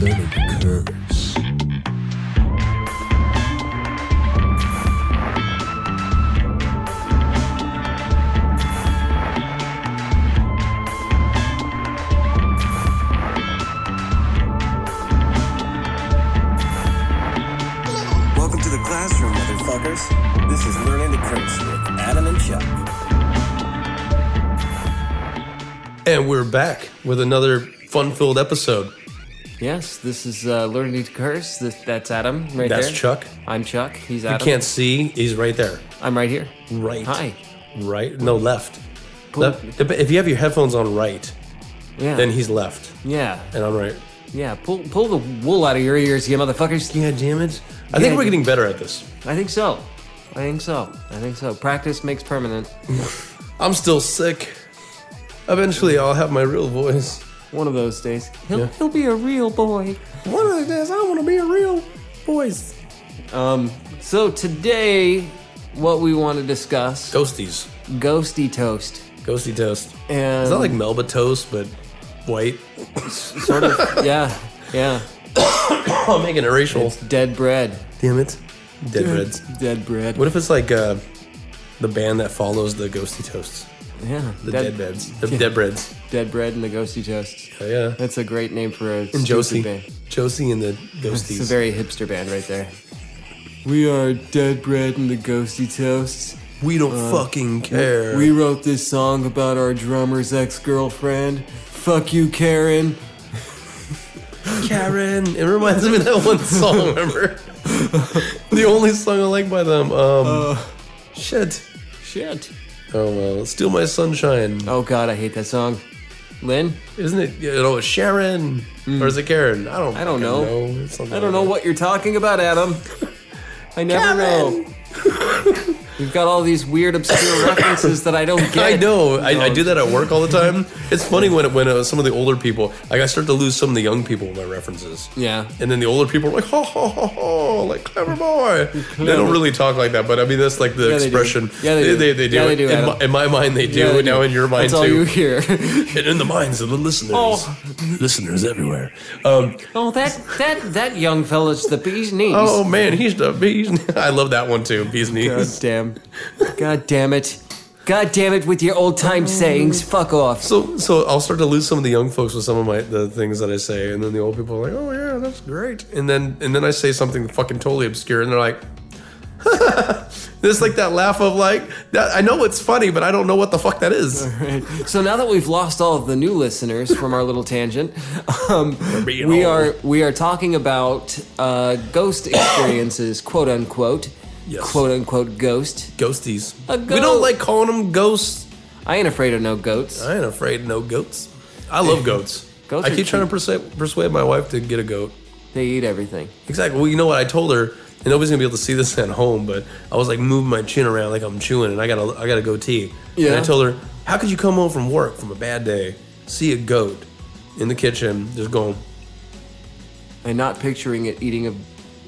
learning to curse. Welcome to the classroom, motherfuckers. This is Learning to Curse with Adam and Chuck. And we're back with another fun-filled episode. Yes, this is uh, Learning to Curse. This, that's Adam right there. That's there. Chuck. I'm Chuck. He's Adam. You can't see. He's right there. I'm right here. Right. Hi. Right. No, left. Left. If you have your headphones on right, Yeah. then he's left, yeah. and I'm right. Yeah. Pull pull the wool out of your ears, you motherfuckers. Yeah, damn it. I think Yeah, we're getting better at this. I think so. I think so. I think so. Practice makes permanent. I'm still sick. Eventually, I'll have my real voice. One of those days, he'll, Yeah. he'll be a real boy. One of those days, I want to be a real voice. Um. So today, what we want to discuss: Ghosties. ghosty toast. Ghosty toast. And Is that like Melba toast, but white? sort of? yeah. Yeah. Oh, I'm making it racial. Dead bread. Damn it. Dead breads. Dead bread. What if it's like uh, the band that follows the Ghosty Toasts? Yeah. The Dead, Beds. The Dead Breads. Dead bread and the ghosty toast. Oh, yeah. That's a great name for a And Josie. band. Josie and the ghosties. It's a very hipster band right there. We are Dead Bread and the Ghosty Toasts. we don't fucking care. We wrote this song about our drummer's ex-girlfriend. Fuck you, Karen. Karen. It reminds me of that one song, remember? the only song I like by them. Um, shit. Shit. Oh, well. Steal My Sunshine. Oh god, I hate that song. Len, Isn't it, you know, Sharon? Hmm. Or is it Karen? I don't I don't fucking know. I don't know what you're talking about, Adam. I never know. You've got all these weird, obscure references that I don't get. I know. I, I do that at work all the time. It's funny when when uh, some of the older people, like I start to lose some of the young people with my references. Yeah. And then the older people are like, ho, ho, ho, ho, like, clever boy. They don't really talk like that, but I mean, that's like the Yeah, they do. expression. Yeah, they do. They, they do. Yeah, they do, in, Adam. my, in my mind, they do. Yeah, they now in your mind, That's all too. you hear. and in the minds of the listeners. Oh. Listeners everywhere. Um, oh, that that that young fella's the bee's knees. oh, man, he's the bees. I love that one, too. Bees God knees. God damn it. God damn it with your old time sayings. Fuck off. So, so I'll start to lose some of the young folks with some of my the things that I say, and then the old people are like, "Oh yeah, that's great," and then and then I say something fucking totally obscure, and they're like, "This like that laugh of like, that, I know it's funny, but I don't know what the fuck that is." Right. So now that we've lost all of the new listeners from our little tangent, um, we old. are we are talking about uh, ghost experiences, quote unquote. Yes. Quote unquote ghost. Ghosties. A We don't like calling them ghosts. I ain't afraid of no goats. I ain't afraid of no goats. I love goats. Goats I keep trying to persuade, persuade my wife to get a goat. They eat everything. Exactly. Well, you know what I told her, and nobody's gonna be able to see this at home, but I was like moving my chin around like I'm chewing, and I got a I got a goatee. Yeah. And I told her, how could you come home from work from a bad day, see a goat in the kitchen, just going, And not picturing it eating a,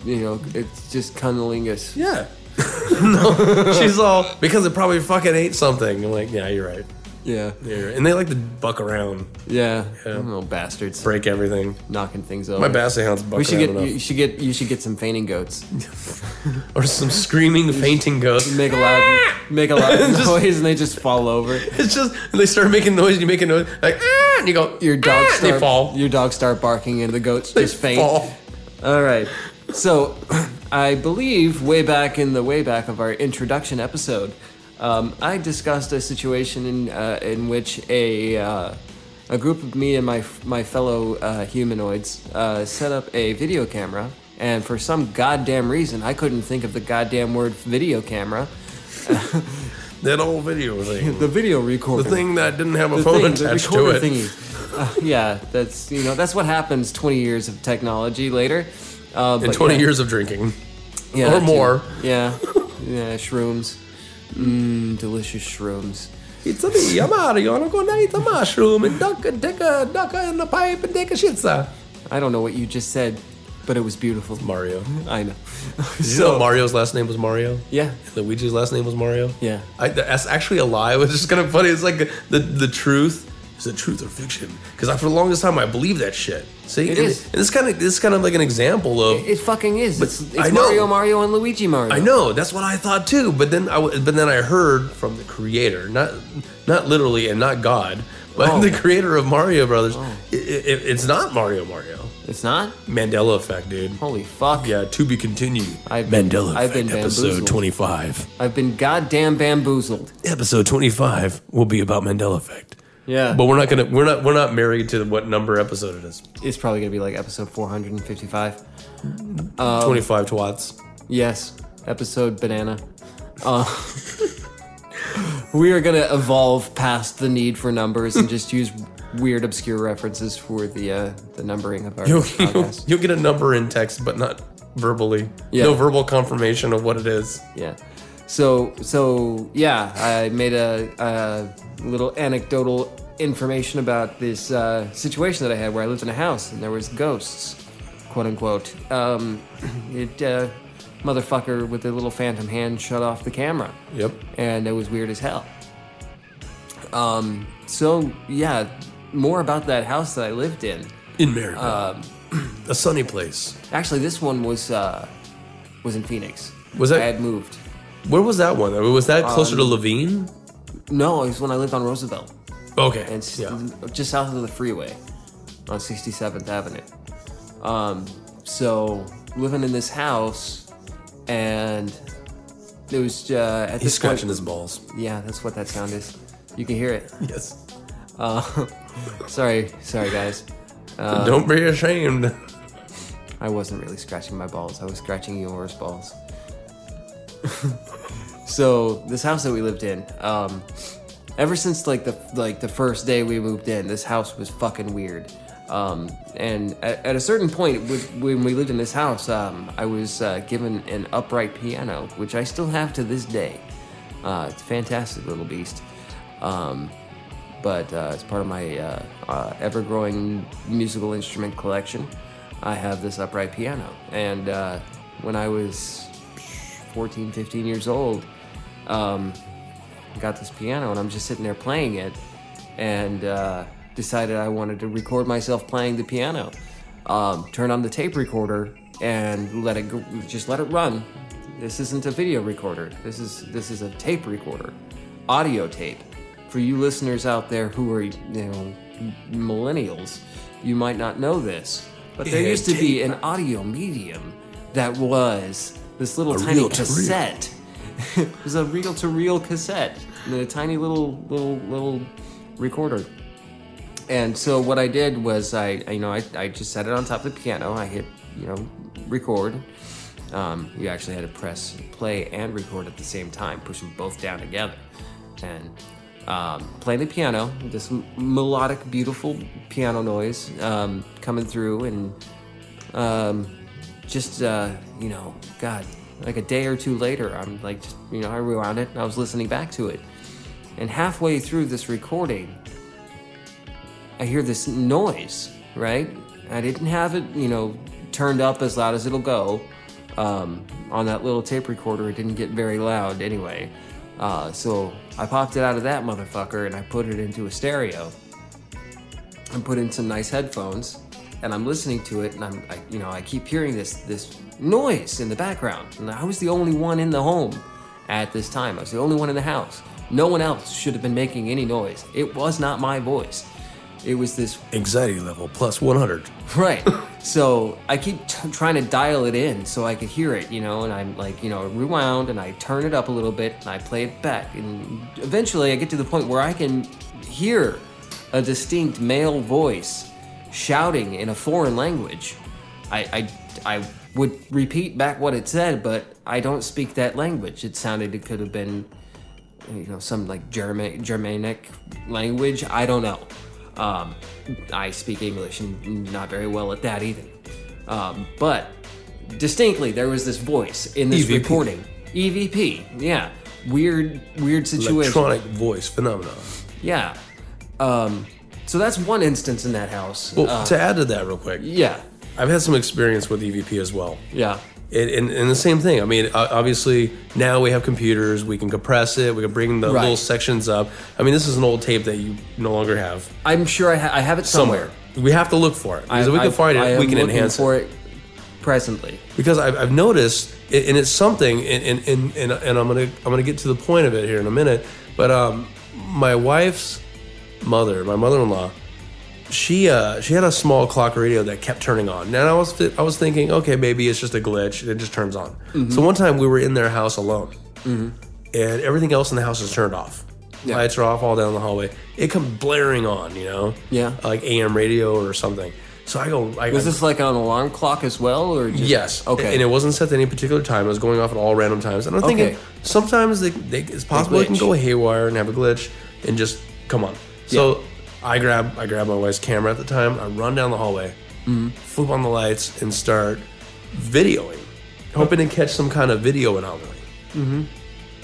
you know, it's just cunnilingus. yeah. no, she's all because it probably fucking ate something. I'm like, yeah, you're right. Yeah. You're right. And they like to buck around, Yeah. Yeah. Little bastards. break everything. Knocking things over. My basset hounds buck We should around get enough. you should get you should get some fainting goats. or some screaming, fainting goats. Make a loud make a loud noise and they just fall over. It's just they start making noise. You make a noise like ah, and you go. Your dog "Ah," start They fall. your dogs start barking and the goats They just faint. fall. All right. So, I believe way back in the way back of our introduction episode, um, I discussed a situation in uh, in which a uh, a group of me and my my fellow uh, humanoids uh, set up a video camera, and for some goddamn reason, I couldn't think of the goddamn word video camera. That old video thing. The video recorder. the thing that didn't have a the phone thing, the attached to recorder it. thingy. Uh, yeah, that's you know that's what happens 20 years of technology later. Uh, In but 20 yeah. years of drinking. Yeah, or more. Yeah, yeah, shrooms. Mmm, delicious shrooms. It's a me, I'm Mario, and I'm gonna eat a mushroom and duck a dick a duck in the pipe and take a shit, sir. I don't know what you just said, but it was beautiful. Mario. I know. Did you know Mario's last name was Mario? Yeah, Luigi's last name was Mario? yeah. I, that's actually a lie. It was just kind of funny. It's like the, the truth is it truth or fiction? Because for the longest time I believed that shit. See, It and, is. and it's kind of this is kind of like an example of It fucking is. It's, it's I know. Mario, Mario, and Luigi Mario. I know that's what I thought too, but then I but then I heard from the creator, not not literally and not God, but Oh. the creator of Mario Brothers. Oh. i i it's not Mario Mario. It's not. Mandela effect, dude. Holy fuck. Yeah, to be continued. I've been- Mandela I've effect been episode twenty five. I've been goddamn bamboozled. Episode twenty five will be about Mandela effect. Yeah. But we're not gonna we're not we're not married to what number episode it is. It's probably gonna be like episode 455. Twenty five twats. Yes, episode banana. Uh, we are gonna evolve past the need for numbers and just use weird, obscure references for the uh, the numbering of our You'll, you'll, podcast. you'll get a number in text, but not verbally. Yeah. No verbal confirmation of what it is. Yeah. So so yeah, I made a, a little anecdotal information about this uh, situation that I had where I lived in a house and there was ghosts, quote unquote. Um, it uh, motherfucker with the little phantom hand shut off the camera. Yep. and it was weird as hell. Um, so yeah, more about that house that I lived in. In Maryvale. Um, a sunny place. Actually, this one was uh, was in Phoenix. Was that- I had moved? Where was that one? Was that closer Um, to Laveen? No, it was when I lived on Roosevelt, Okay. and yeah. just south of the freeway on 67th Avenue. Um, so living in this house, and it was uh, at He's this scratching point, his balls. Yeah, that's what that sound is. You can hear it. Yes. Uh, sorry, sorry guys. Uh, Don't be ashamed. I wasn't really scratching my balls. I was scratching yours balls. so this house that we lived in, um, ever since like the like the first day we moved in, this house was fucking weird. Um, and at, at a certain point, when we lived in this house, um, I was uh, given an upright piano, which I still have to this day. Uh, it's a fantastic little beast. Um, but uh, as part of my uh, uh, ever-growing musical instrument collection, I have this upright piano. And uh, when I was 14, 15 years old, um, got this piano, and I'm just sitting there playing it, and uh, decided I wanted to record myself playing the piano. Um, turned on the tape recorder and let it go, just let it run. This isn't a video recorder. This is this is a tape recorder, audio tape. For you listeners out there who are you know millennials, you might not know this, but there Yeah, used to be an audio medium that was this little tiny reel-to-reel. cassette. It was a reel-to-reel cassette, and a tiny little little little recorder. And so what I did was I, I- you know, I, I just set it on top of the piano. I hit, you know, record. Um, you actually had to press play and record at the same time, push them both down together, and um, play the piano. This melodic, beautiful piano noise um, coming through, and um, just uh, you know, God, like a day or two later, I'm like, just, you know, I rewound it and I was listening back to it, and halfway through this recording, I hear this noise, right? I didn't have it, you know, turned up as loud as it'll go. Um, on that little tape recorder, it didn't get very loud anyway. Uh, so I popped it out of that motherfucker and I put it into a stereo and put in some nice headphones and I'm listening to it and I'm, I, you know, I keep hearing this this noise in the background. And I was the only one in the home at this time. I was the only one in the house. No one else should have been making any noise. It was not my voice. It was this Anxiety level plus 100. Right. so I keep t- trying to dial it in so I could hear it, you know, and I'm like, you know, rewound and I turn it up a little bit and I play it back. And eventually I get to the point where I can hear a distinct male voice shouting in a foreign language. I, I, I would repeat back what it said, but I don't speak that language. It sounded it could have been, you know, some like German, Germanic language. I don't know. Um, I speak English and not very well at that either. Um, but distinctly, there was this voice in this EVP. recording. EVP, yeah. Weird, weird situation. Electronic voice phenomenon. Yeah. Um, so that's one instance in that house. Well, Uh, to add to that real quick, yeah. I've had some experience with EVP as well. Yeah. It, and, and the same thing. I mean, obviously now we have computers. We can compress it. We can bring the Right. little sections up. I mean, this is an old tape that you no longer have I'm sure I, ha- I have it somewhere. somewhere. We have to look for it because if we can I- find I it, we can looking enhance for it. it presently. Because I've, I've noticed, and it's something, and, and, and, and, and I'm gonna I'm gonna get to the point of it here in a minute. But um, my wife's mother, my mother-in-law, she uh, she had a small clock radio that kept turning on. And I was th- I was thinking, okay, maybe it's just a glitch. It just turns on. Mm-hmm. So one time we were in their house alone, and everything else in the house is turned off. Yeah. Lights are off all down the hallway. It comes blaring on, you know, Yeah. like AM radio or something. So I go, I, Was this like an alarm clock as well, or just, Yes. Okay. And it wasn't set to any particular time. It was going off at all random times. And I'm thinking Okay. sometimes they, they, it's possible it can go haywire and have a glitch and just come on. So I grab I grab my wife's camera at the time. I run down the hallway, Mm-hmm. flip on the lights, and start videoing, hoping to catch some kind of video anomaly. Mm-hmm.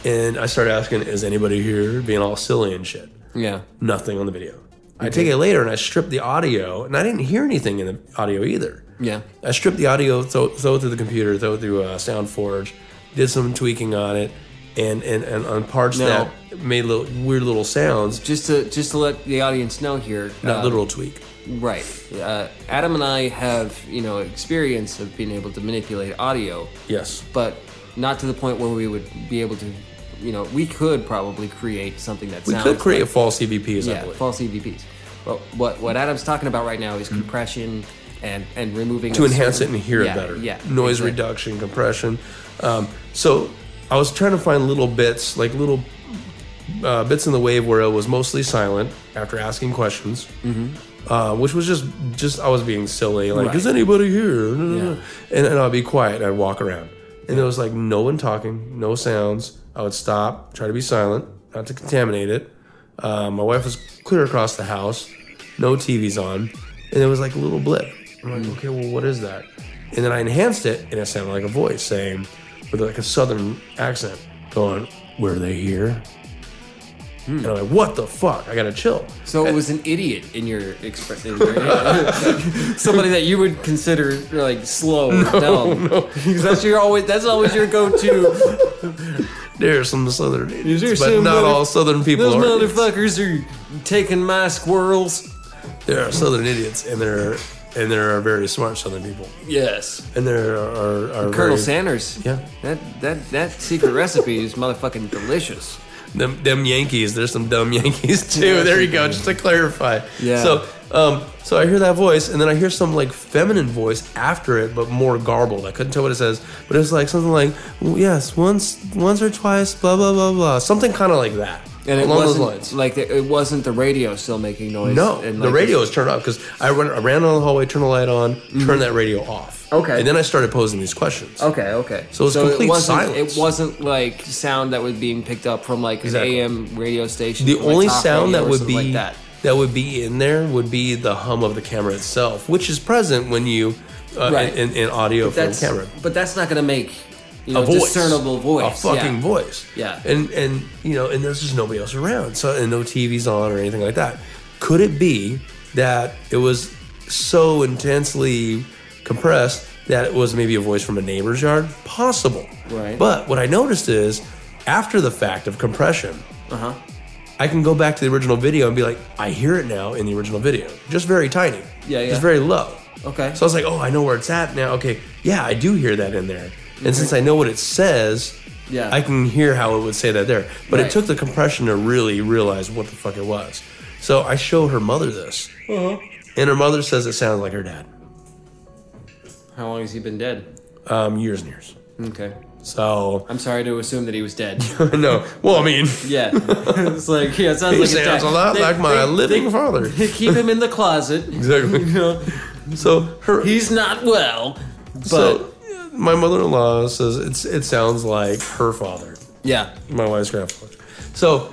And I start asking, "Is anybody here?" Being all silly and shit yeah. nothing on the video. I take it later and I strip the audio, and I didn't hear anything in the audio either. Yeah. I stripped the audio, throw, throw it through the computer, throw it through uh, SoundForge, did some tweaking on it, and and, and on parts that made little weird little sounds. Just to just to let the audience know here, Not uh, literal tweak. Right. Uh, Adam and I have you know experience of being able to manipulate audio, Yes. but not to the point where we would be able to, you know, we could probably create something that We sounds could create like, false EVPs, I yeah false EVPs. But what what Adam's talking about right now is compression and and removing to a enhance it and hear yeah, it better. Yeah. Noise exactly. reduction, compression. Um, so I was trying to find little bits, like little uh, bits in the wave where it was mostly silent after asking questions, uh, which was just just I was being silly. Like, Mm-hmm. Right. is anybody here? Yeah. And, and I'd be quiet and I'd walk around, and there was like no one talking, no sounds. I would stop, try to be silent, not to contaminate it. Uh, my wife was clear across the house, no TVs on, and it was like a little blip. I'm Mm. like, okay, well, what is that? And then I enhanced it, and it sounded like a voice saying, with like a southern accent, going, "Were they here?" Hmm. And I'm like, "What the fuck?" I gotta chill. So it was an idiot in your expression. Somebody that you would consider like slow or dumb. Because that's your always that's always your go-to. There are some southern idiots, but not mother- all southern people Those are. idiots. motherfuckers are taking my squirrels. There are southern idiots, and there and there are very smart southern people, Yes. and there are, are Colonel very, Sanders. Yeah. That that that secret recipe is motherfucking delicious. them, them Yankees. There's some dumb Yankees too. there you go. Just to clarify. Yeah. So, um, so I hear that voice, and then I hear some like feminine voice after it, but more garbled. I couldn't tell what it says, but it's like something like, "Yes, once, once or twice, blah blah blah blah," something kind of like that, And it along those wasn't lines. like it wasn't the radio still making noise. No, and the radio is turned off because I, ran- I ran down the hallway, turned the light on, turned that radio off. Mm-hmm. Okay. and then I started posing these questions. Okay, okay. So it's complete it wasn't, silence. It wasn't like sound that was being picked up from like Exactly. an AM radio station. The from, like, only sound that would be like that. that. would be in there would be the hum of the camera itself, which is present when you uh, Right. in, in, in audio from That's camera. but that's not going to make you know a voice, discernible voice. a fucking yeah. voice. Yeah. and and you know, and there's just nobody else around, so and no TVs on or anything like that. Could it be that it was so intensely compressed that it was maybe a voice from a neighbor's yard? Possible. Right. But what I noticed is after the fact of compression, Uh huh. I can go back to the original video and be like, I hear it now in the original video, just very tiny, Yeah, yeah. just very low. Okay. So I was like, oh, I know where it's at now. Okay, yeah, I do hear that in there. And since I know what it says, Yeah. I can hear how it would say that there. But Right. it took the compression to really realize what the fuck it was. So I show her mother this, Uh-huh. and her mother says it sounds like her dad. How long has he been dead? Um, years and years. Okay. So I'm sorry to assume that he was dead. no, well, I mean, yeah. it's like yeah, it sounds he like sounds dad. a lot They- like my they- living they- father. keep him in the closet. Exactly. You know, So her he's not well. But So my mother-in-law says it's it sounds like her father, yeah, my wife's grandfather. So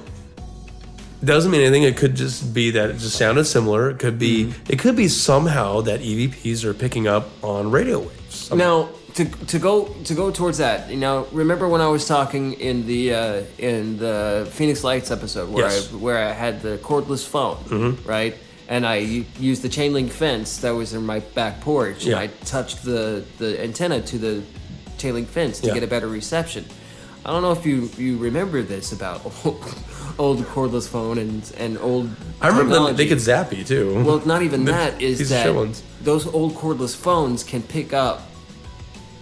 doesn't mean anything. It could just be that it just sounded similar. It could be it could be somehow that EVPs are picking up on radio waves. Somehow. Now to to go to go towards that, you know, remember when I was talking in the uh, in the Phoenix Lights episode where Yes. I where I had the cordless phone, Mm-hmm. right? And I used the chain link fence that was in my back porch, Yeah. and I touched the the antenna to the chain link fence to Yeah. get a better reception. I don't know if you you remember this about old, old cordless phone and and old. I remember them, they could zap you too. Well, not even that is that those old cordless phones can pick up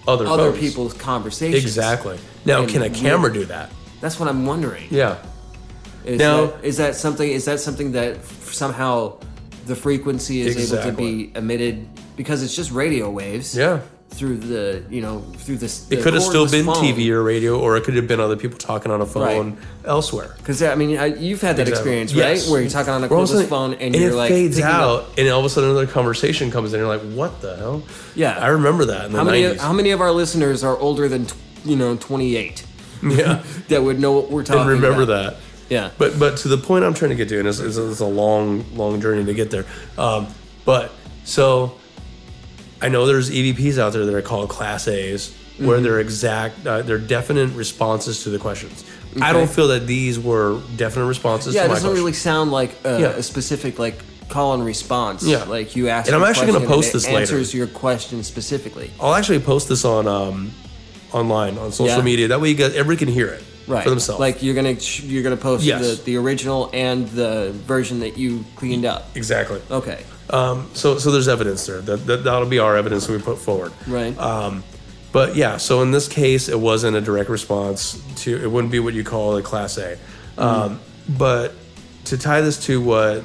other other phones. people's conversations. Exactly. Now, And can a camera do that? That's what I'm wondering. Yeah. Is Now- that, is that something? Is that something that somehow the frequency is able to be emitted because it's just radio waves? Yeah. Through the you know through this. It could have still been TV or radio, or it could have been other people talking on a phone elsewhere. Because I mean, I, you've had that Exactly. experience, Yes. right? Where you're talking on a Where all of a cordless sudden- phone and, and you're it like fades picking up- out, and all of a sudden another conversation comes in. You're like, "What the hell?" Yeah. I remember that in the How many? 90s. How many of our listeners are older than you know 28 yeah, that would know what we're talking? and remember about? that. Yeah. But but to the point I'm trying to get to, and it's, it's, it's a long long journey to get there. Um, but so I know there's EVPs out there that are called Class A's, where Mm-hmm. they're exact, uh, they're definite responses to the questions. I don't feel that these were definite responses. Yeah, to it doesn't question. really sound like a, Yeah. a specific like call and response. Yeah. like you ask. And I'm actually gonna post this later. Answers your question specifically. I'll actually post this on um, online on social Yeah. media. That way, you guys everybody can hear it Right. for themselves. Like you're gonna you're gonna post Yes. the, the original and the version that you cleaned up. exactly. Okay. Um, so so there's evidence there. That, that that'll be our evidence that we put forward. Right. Um, but yeah, so in this case, it wasn't a direct response to. It wouldn't be what you call a class A. Um, but to tie this to what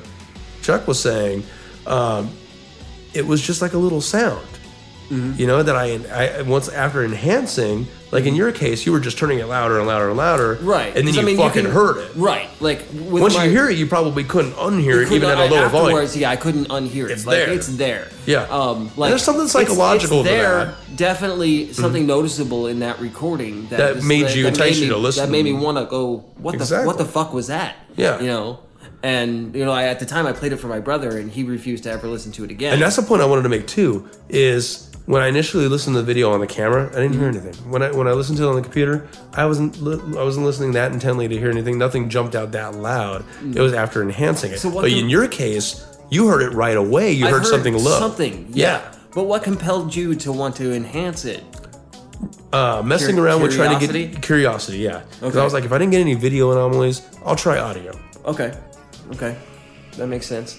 Chuck was saying, um, it was just like a little sound. You know that I, I once after enhancing, like in your case, you were just turning it louder and louder and louder, right. And then you I mean, fucking can- heard it. Right. Like with Once my, you hear it, you probably couldn't unhear it, even at a lower volume. Yeah, I couldn't unhear it. It's like, there. It's there. Yeah. Um, And like there's something it's- psychological it's to there. Mm-hmm. Definitely something noticeable in that recording that, That made you that entice made you me- to listen. That made me want to go. What the what the fuck was that? Yeah. You know. And you know, I, at the time I played it for my brother, and he refused to ever listen to it again. And that's the point I wanted to make too. Is when I initially listened to the video on the camera, I didn't hear Mm-hmm. anything. When I when I listened to it on the computer, I wasn't li- I wasn't listening that intently to hear anything. Nothing jumped out that loud. It was after enhancing it. So what but can- in your case, you heard it right away. You I heard, something low. Something. Yeah. But what compelled you to want to enhance it? Uh, messing Cur- around with trying to curiosity? get curiosity. Yeah. Because Okay. I was like, if I didn't get any video anomalies, I'll try audio. Okay. Okay. That makes sense.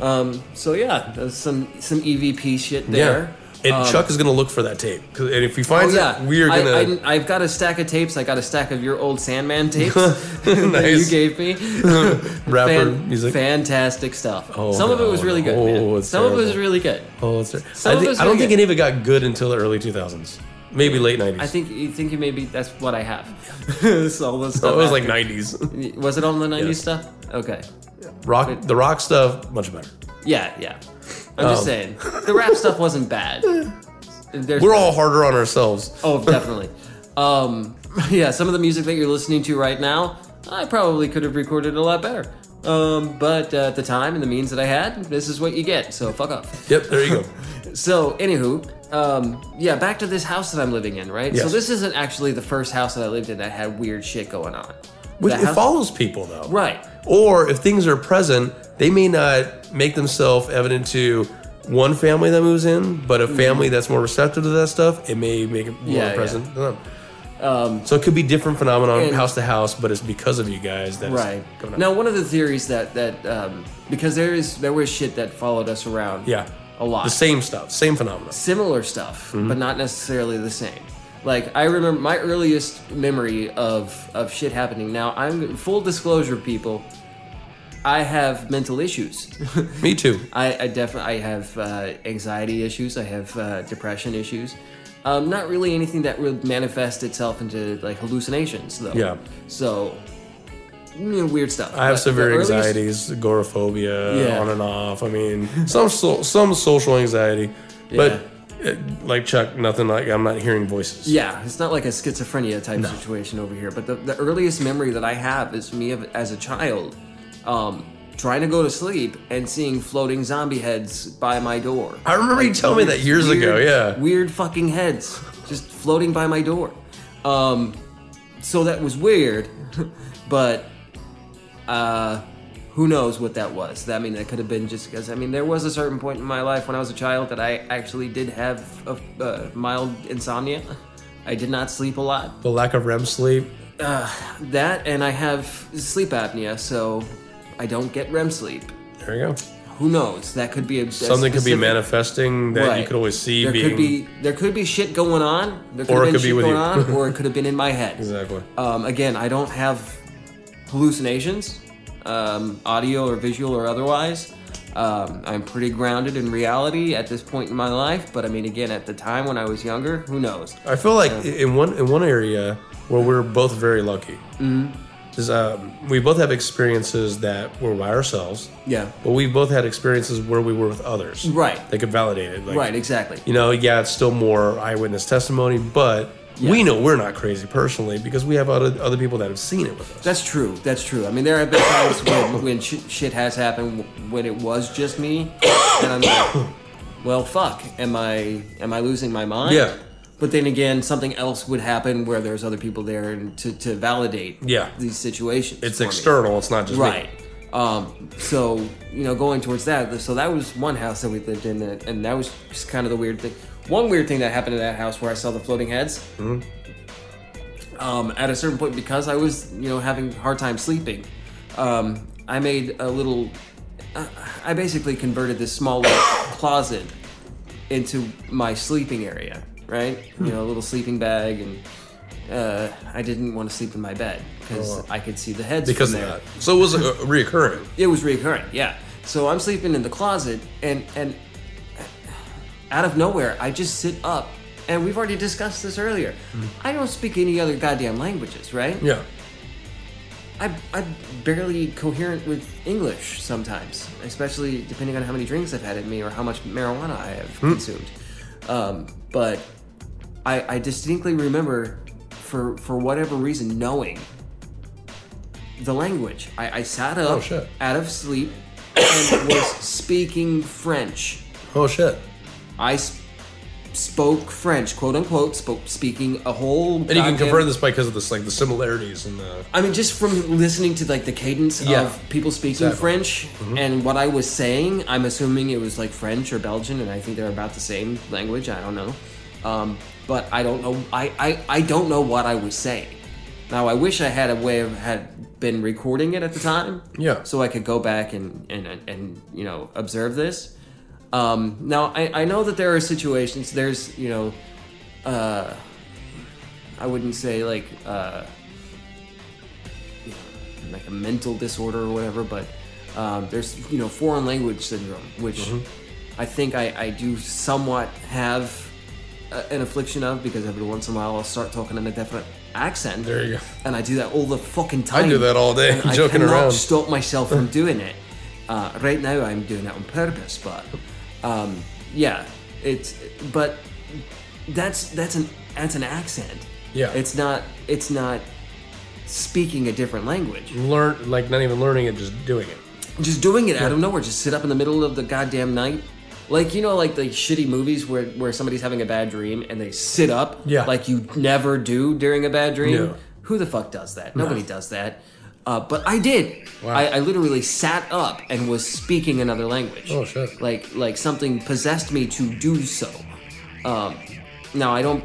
Um, so yeah, there's some some EVP shit there. And Um, Chuck is gonna look for that tape. And if he Oh finds yeah, it, we are. I, I, I've got a stack of tapes. I got a stack of your old Sandman tapes that you gave me. Rapper music. fantastic stuff. Oh, Some of it was really good. no. Oh, Some of it was really good. Oh, it's, Some I, of think, I don't really think good. any of it got good until the early 2000s, maybe late 90s. I think you think you maybe that's what I have. so all those Oh, stuff. it was like 90s. Was it all the '90s Yes. stuff? Okay. Rock, the rock stuff, much better. Yeah, yeah. I'm just Um, saying the rap stuff wasn't bad. There's We're all harder on ourselves. Oh, definitely. um, yeah, some of the music that you're listening to right now, I probably could have recorded a lot better. Um, but uh, at the time and the means that I had, this is what you get. So fuck off. Yep, there you go. So, anywho, um, yeah, back to this house that I'm living in, right? So this isn't actually the first house that I lived in that had weird shit going on. Which it house- follows people though. Right. Or if things are present, they may not make themselves evident to one family that moves in, but a family that's more receptive to that stuff, it may make it more Mm-hmm. Yeah, present to them. so it could be different phenomenon and- house to house, but it's because of you guys that it's Right. going on. Now, one of the theories that that um, because there is there was shit that followed us around. yeah, A lot. The same stuff, same phenomenon. similar stuff, Mm-hmm. but not necessarily the same. Like I remember my earliest memory of of shit happening. Now I'm full disclosure, people. I have mental issues. Me too. I, I definitely I have uh, anxiety issues. I have uh, depression issues. Um, not really anything that would manifest itself into like hallucinations, though. Yeah. So you know, weird stuff. I have But severe anxieties, agoraphobia, Yeah. on and off. I mean, some so, some social anxiety, but uh, like Chuck, nothing like I'm not hearing voices. Yeah, it's not like a schizophrenia type situation over here. But the, the earliest memory that I have is me of, as a child um, trying to go to sleep and seeing floating zombie heads by my door. I remember you telling me that years ago. Yeah, Weird fucking heads just floating by my door. Um, so that was weird, but uh, who knows what that was? I mean, that could have been just because. I mean, there was a certain point in my life when I was a child that I actually did have a, uh, mild insomnia. I did not sleep a lot. The lack of REM sleep. That and I have sleep apnea, so I don't get REM sleep. There you go. Who knows? That could be a, Something could be manifesting that you could always see There being. could be there could be shit going on. There could Or it have been could be with going you. on, or it could have been in my head. Exactly. Um, again, I don't have hallucinations, um, audio or visual or otherwise. Um, I'm pretty grounded in reality at this point in my life. But I mean, again, at the time when I was younger, who knows? I feel like in one in one area where we're both very lucky is um, we both have experiences that were by ourselves, Yeah. but we both had experiences where we were with others. Right. They could validate it. Like, Right. Exactly. You know, yeah, it's still more eyewitness testimony, but we know we're not crazy personally because we have other other people that have seen it with us. That's true. That's true. I mean, there have been times when, when sh- shit has happened when it was just me, and I'm like, well, fuck. Am I am I losing my mind? Yeah. But then again, something else would happen where there's other people there and to, to validate Yeah. these situations. it's for me. external. It's not just me. Right. Um, so you know, going towards that, so that was one house that we lived in, and that was just kind of the weird thing. One weird thing that happened in that house where I saw the floating heads. Mm-hmm. Um, at a certain point, because I was you know having a hard time sleeping, um, I made a little. Uh, I basically converted this small little closet into my sleeping area, right? You know, a little sleeping bag, and uh, I didn't want to sleep in my bed because I could see the heads Oh, Because from of there. that. So it was uh, reoccurring. It was reoccurring, yeah. So I'm sleeping in the closet, and and out of nowhere, I just sit up, and we've already discussed this earlier. I don't speak any other goddamn languages, right? Yeah. I I'm barely coherent with English sometimes, especially depending on how many drinks I've had in me or how much marijuana I have consumed. Um, but I, I distinctly remember, for for whatever reason, knowing the language. I, I sat up Oh, out of sleep and was speaking French. Oh shit. I s- spoke French, quote unquote, spoke speaking a whole. And you can confirm this by because of this, like the similarities and the. I mean, just from listening to like the cadence Yeah. of people speaking Exactly. French and what I was saying, I'm assuming it was like French or Belgian, and I think they're about the same language. I don't know, um, but I don't know. I, I I don't know what I was saying. Now I wish I had a way of had been recording it at the time. Yeah. So I could go back and and and you know observe this. Um, now I, I know that there are situations. There's you know, uh, I wouldn't say like. Uh, like a mental disorder or whatever, but um, there's you know foreign language syndrome, which Mm-hmm. I think I, I do somewhat have a, an affliction of because every once in a while I'll start talking in a different accent. There you go. And I do that all the fucking time. I do that all day, And I joking cannot around. stop myself from doing it. Uh, right now, I'm doing it on purpose, but um, yeah, it's but that's that's an that's an accent. Yeah. it's not it's not speaking a different language. Learn, like not even learning it, just doing it. Just doing it out of nowhere. Just sit up in the middle of the goddamn night. Like you know, like the shitty movies where, where somebody's having a bad dream and they sit up, Yeah. like you never do during a bad dream. No. Who the fuck does that? Nobody does that. Uh, but I did. Wow. I, I literally sat up and was speaking another language. Oh, shit. Like like something possessed me to do so. Um, now I don't.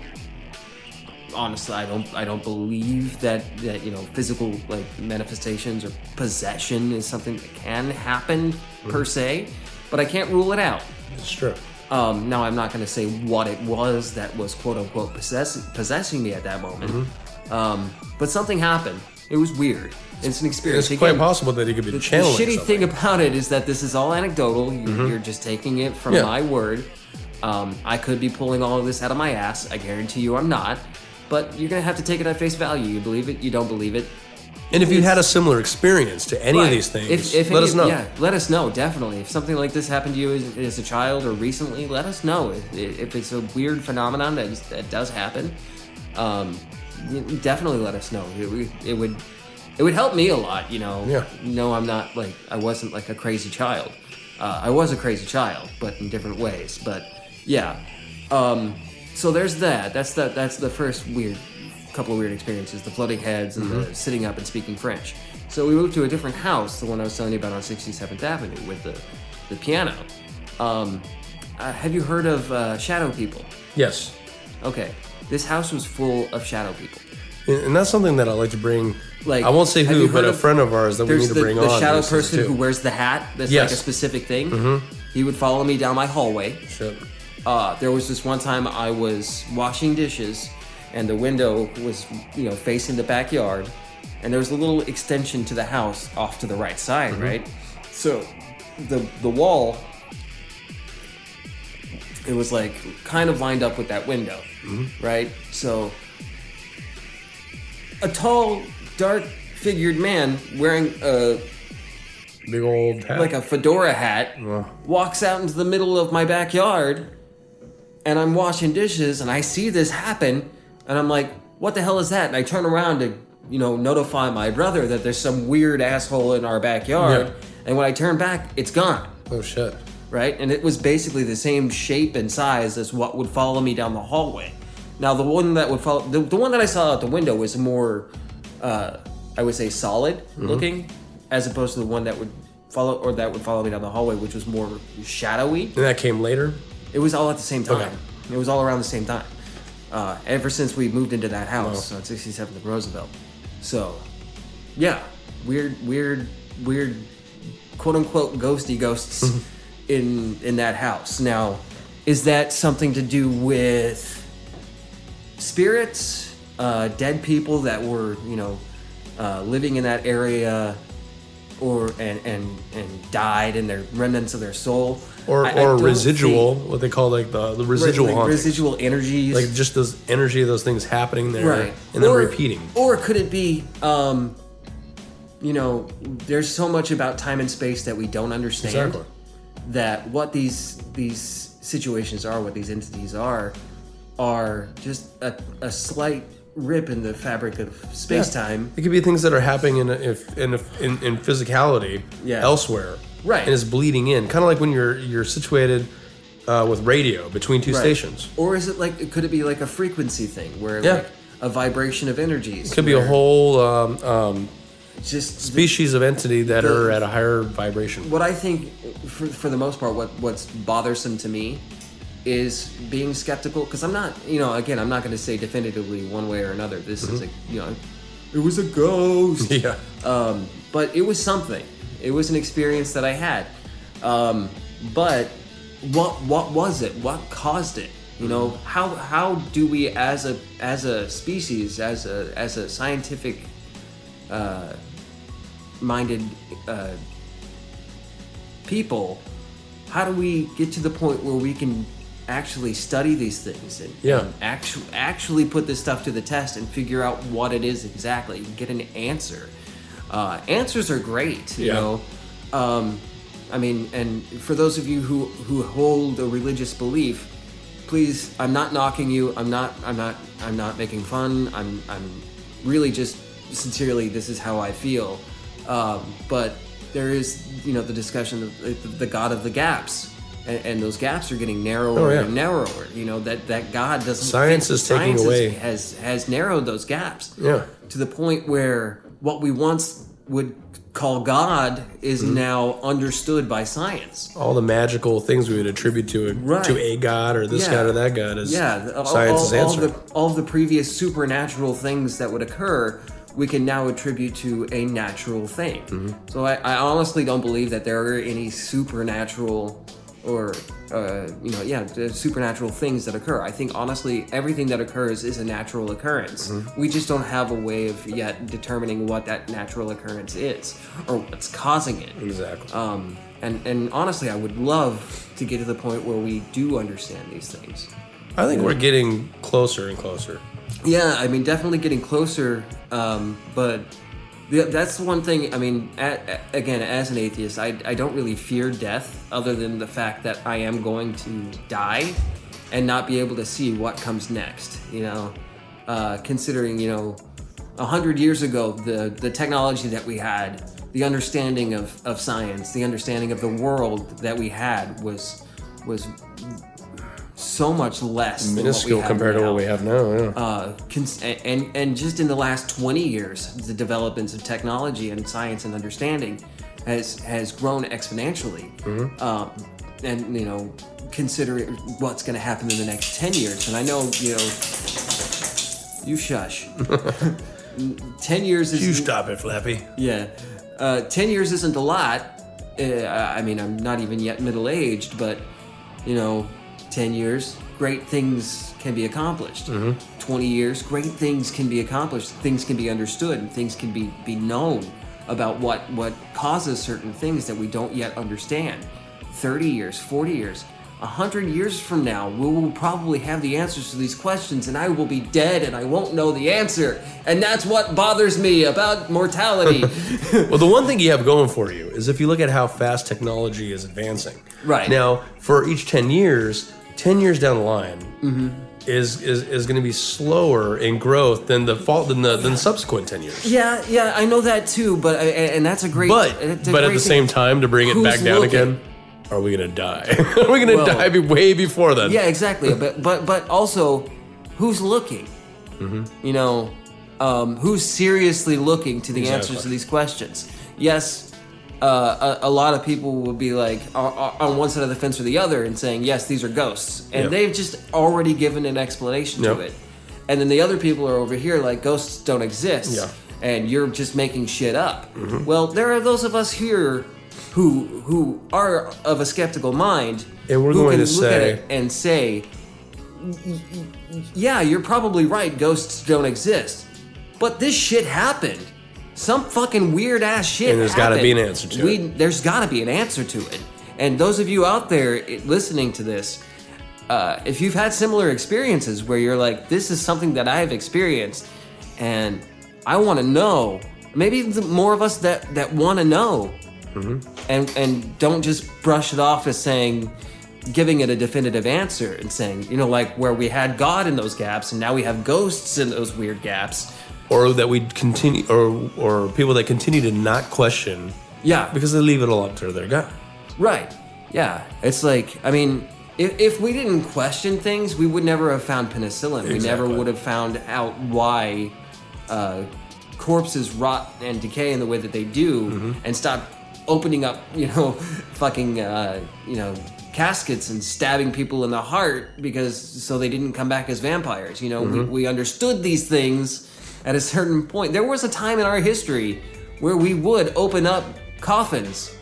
Honestly, I don't. I don't believe that that you know physical like manifestations or possession is something that can happen per se, but I can't rule it out. It's true. Um, now I'm not going to say what it was that was quote unquote possess- possessing me at that moment, Mm-hmm. um, but something happened. It was weird. It's an experience. It's quite Again, possible that he could be the, the channeling shitty something. thing about it is that this is all anecdotal. You, You're just taking it from Yeah. my word. Um, I could be pulling all of this out of my ass. I guarantee you I'm not. But you're gonna have to take it at face value. You believe it, you don't believe it. and if you had a similar experience to any of these things, If- if let us know. Yeah, let us know definitely. If something like this happened to you as, as a child or recently, let us know. If, if it's a weird phenomenon that, that does happen, um, definitely let us know. It, would- it would it would help me a lot. You know. Yeah. No, I'm not like I wasn't like a crazy child. Uh, I was a crazy child, but in different ways. But yeah. Um, so there's that. That's the that's the first weird couple of weird experiences: the floating heads and the sitting up and speaking French. So we moved to a different house, the one I was telling you about on 67th Avenue with the the piano. Um, uh, have you heard of uh, Shadow People? Yes. Okay. This house was full of shadow people. And that's something that I like to bring. Like, I won't say who, but heard a friend of ours that we need to the, bring the on. shadow this is person too. who wears the hat. That's Yes. like a specific thing. Mm-hmm. He would follow me down my hallway. Shit. Uh, there was this one time I was washing dishes, and the window was, you know, facing the backyard, and there was a little extension to the house off to the right side, right? So, the the wall, it was like kind of lined up with that window, mm-hmm. right? So, a tall, dark-figured man wearing a Big old hat. like a fedora hat, walks out into the middle of my backyard, and I'm washing dishes, and I see this happen, and I'm like, "What the hell is that?" And I turn around to, you know, notify my brother that there's some weird asshole in our backyard, and when I turn back, it's gone, oh shit. Right? And it was basically the same shape and size as what would follow me down the hallway. Now, the one that would follow, the, the one that I saw out the window was more, uh, I would say, solid Mm-hmm. looking, as opposed to the one that would follow or that would follow me down the hallway, which was more shadowy. And that came later. It was all at the same time. Okay. It was all around the same time. Uh, ever since we moved into that house on 67th and Roosevelt. So, yeah, weird, weird, weird, quote unquote ghosty ghosts Mm-hmm. In in that house. Now, is that something to do with spirits, uh, dead people that were you know uh, living in that area? Or and, and and died and their remnants of their soul, Or I- I or don't residual, think- what they call like the, the residual like haunting. residual energies, like just those energy of those things happening there right, and then Or- repeating. Or could it be, um, you know, there's so much about time and space that we don't understand. Exactly. That what these these situations are, what these entities are, are just a, a slight rip in the fabric of space time. It could be things that are happening in a, if in, a, in in physicality Yeah. elsewhere, Right. And it's bleeding in, kind of like when you're you're situated uh, with radio between two Right. stations. Or is it like could it be like a frequency thing where Yeah. like a vibration of energies? It could be a whole um, um, just species of entity that The- are at a higher vibration. what I think, for, for the most part, what what's bothersome to me is being skeptical because I'm not, you know, again, I'm not going to say definitively one way or another. This is a, you know, it was a ghost. Yeah, Um, but it was something. It was an experience that I had. Um, but what what was it? What caused it? You know, how how do we as a as a species, as a as a scientific uh, minded uh, people, how do we get to the point where we can actually study these things and, Yeah. and actually actually put this stuff to the test and figure out what it is exactly, get an answer. Uh, answers are great, you Yeah. know. Um, I mean, and for those of you who who hold a religious belief, please, I'm not knocking you. I'm not. I'm not. I'm not making fun. I'm. I'm really just sincerely. This is how I feel. Um, but there is, you know, the discussion of the, the God of the gaps, and, and those gaps are getting narrower Oh, yeah. and narrower. You know that that God doesn't. Science fit- is taking science away- has has narrowed those gaps yeah. to the point where what we once would call God is Mm-hmm. now understood by science. All the magical things we would attribute to a, Right. to a god or this Yeah. god or that god is Yeah, the- all, all, all answer. the all of the previous supernatural things that would occur, we can now attribute to a natural thing. Mm-hmm. So I, I honestly don't believe that there are any supernatural or uh, you know yeah supernatural things that occur. I think honestly everything that occurs is a natural occurrence. Mm-hmm. We just don't have a way of yet determining what that natural occurrence is or what's causing it. exactly. Um, and and honestly, I would love to get to the point where we do understand these things. I think we're getting closer and closer. Yeah, I mean, definitely getting closer. Um, but that's one thing. I mean, a a- again, as an atheist, I, I don't really fear death, other than the fact that I am going to die and not be able to see what comes next. You know, uh, considering you know, a hundred years ago, the the technology that we had, the understanding of, of science, the understanding of the world that we had was was so much less than Minuscule have compared to what we have now. Yeah. uh, cons- and and just in the last 20 years, the developments of technology and science and understanding has has grown exponentially. Um, and you know, considering what's going to happen in the next 10 years, and I know you know You shush. Ten years is You stop it, Flappy. yeah. Uh, Ten years isn't a lot. Uh, I mean, I'm not even yet middle aged, but you know, ten years, great things can be accomplished. Mm-hmm. Twenty years, great things can be accomplished. Things can be understood, and things can be be known about what what causes certain things that we don't yet understand. Thirty years, forty years. A hundred years from now, we will probably have the answers to these questions, and I will be dead, and I won't know the answer. And that's what bothers me about mortality. Well, the one thing you have going for you is if you look at how fast technology is advancing. Right. Now, for each 10 years, 10 years down the line Mm-hmm. is is, is going to be slower in growth than the fall than the than subsequent 10 years. yeah, yeah, I know that too, but and that's a great. But but at great the thing. same time, to bring it back down looking? again, are we going to die? are we going to Well- die way before then? Yeah, exactly. but but but also, who's looking? Mm-hmm. You know, um, who's seriously looking to the answers to these questions? Yes, uh, a, a lot of people will be like on, on one side of the fence or the other and saying yes, these are ghosts, and Yep. they've just already given an explanation Yep. to it. And then the other people are over here like ghosts don't exist, Yeah. and you're just making shit up. Well, there are those of us here who who are of a skeptical mind, And we're who going can to look at say- it and say, yeah, you're probably right. Ghosts don't exist, but this shit happened. Some fucking weird ass shit. And there's gotta be an answer to we, it. There's got to be an answer to it. And those of you out there listening to this, uh, if you've had similar experiences where you're like, this is something that I've experienced, and I want to know. Maybe more of us that that want to know, and and don't just brush it off as saying giving it a definitive answer and saying you know like where we had god in those gaps and now we have ghosts in those weird gaps Or that we continue, or or people that continue to not question. Yeah. Because they leave it all up to their gut. right. Yeah. It's like i mean if, if we didn't question things we would never have found penicillin. We never would have found out why uh, corpses rot and decay in the way that they do Mm-hmm. and stop opening up you know fucking uh, you know caskets and stabbing people in the heart because so they didn't come back as vampires. You know Mm-hmm. we understood these things at a certain point there was a time in our history where we would open up coffins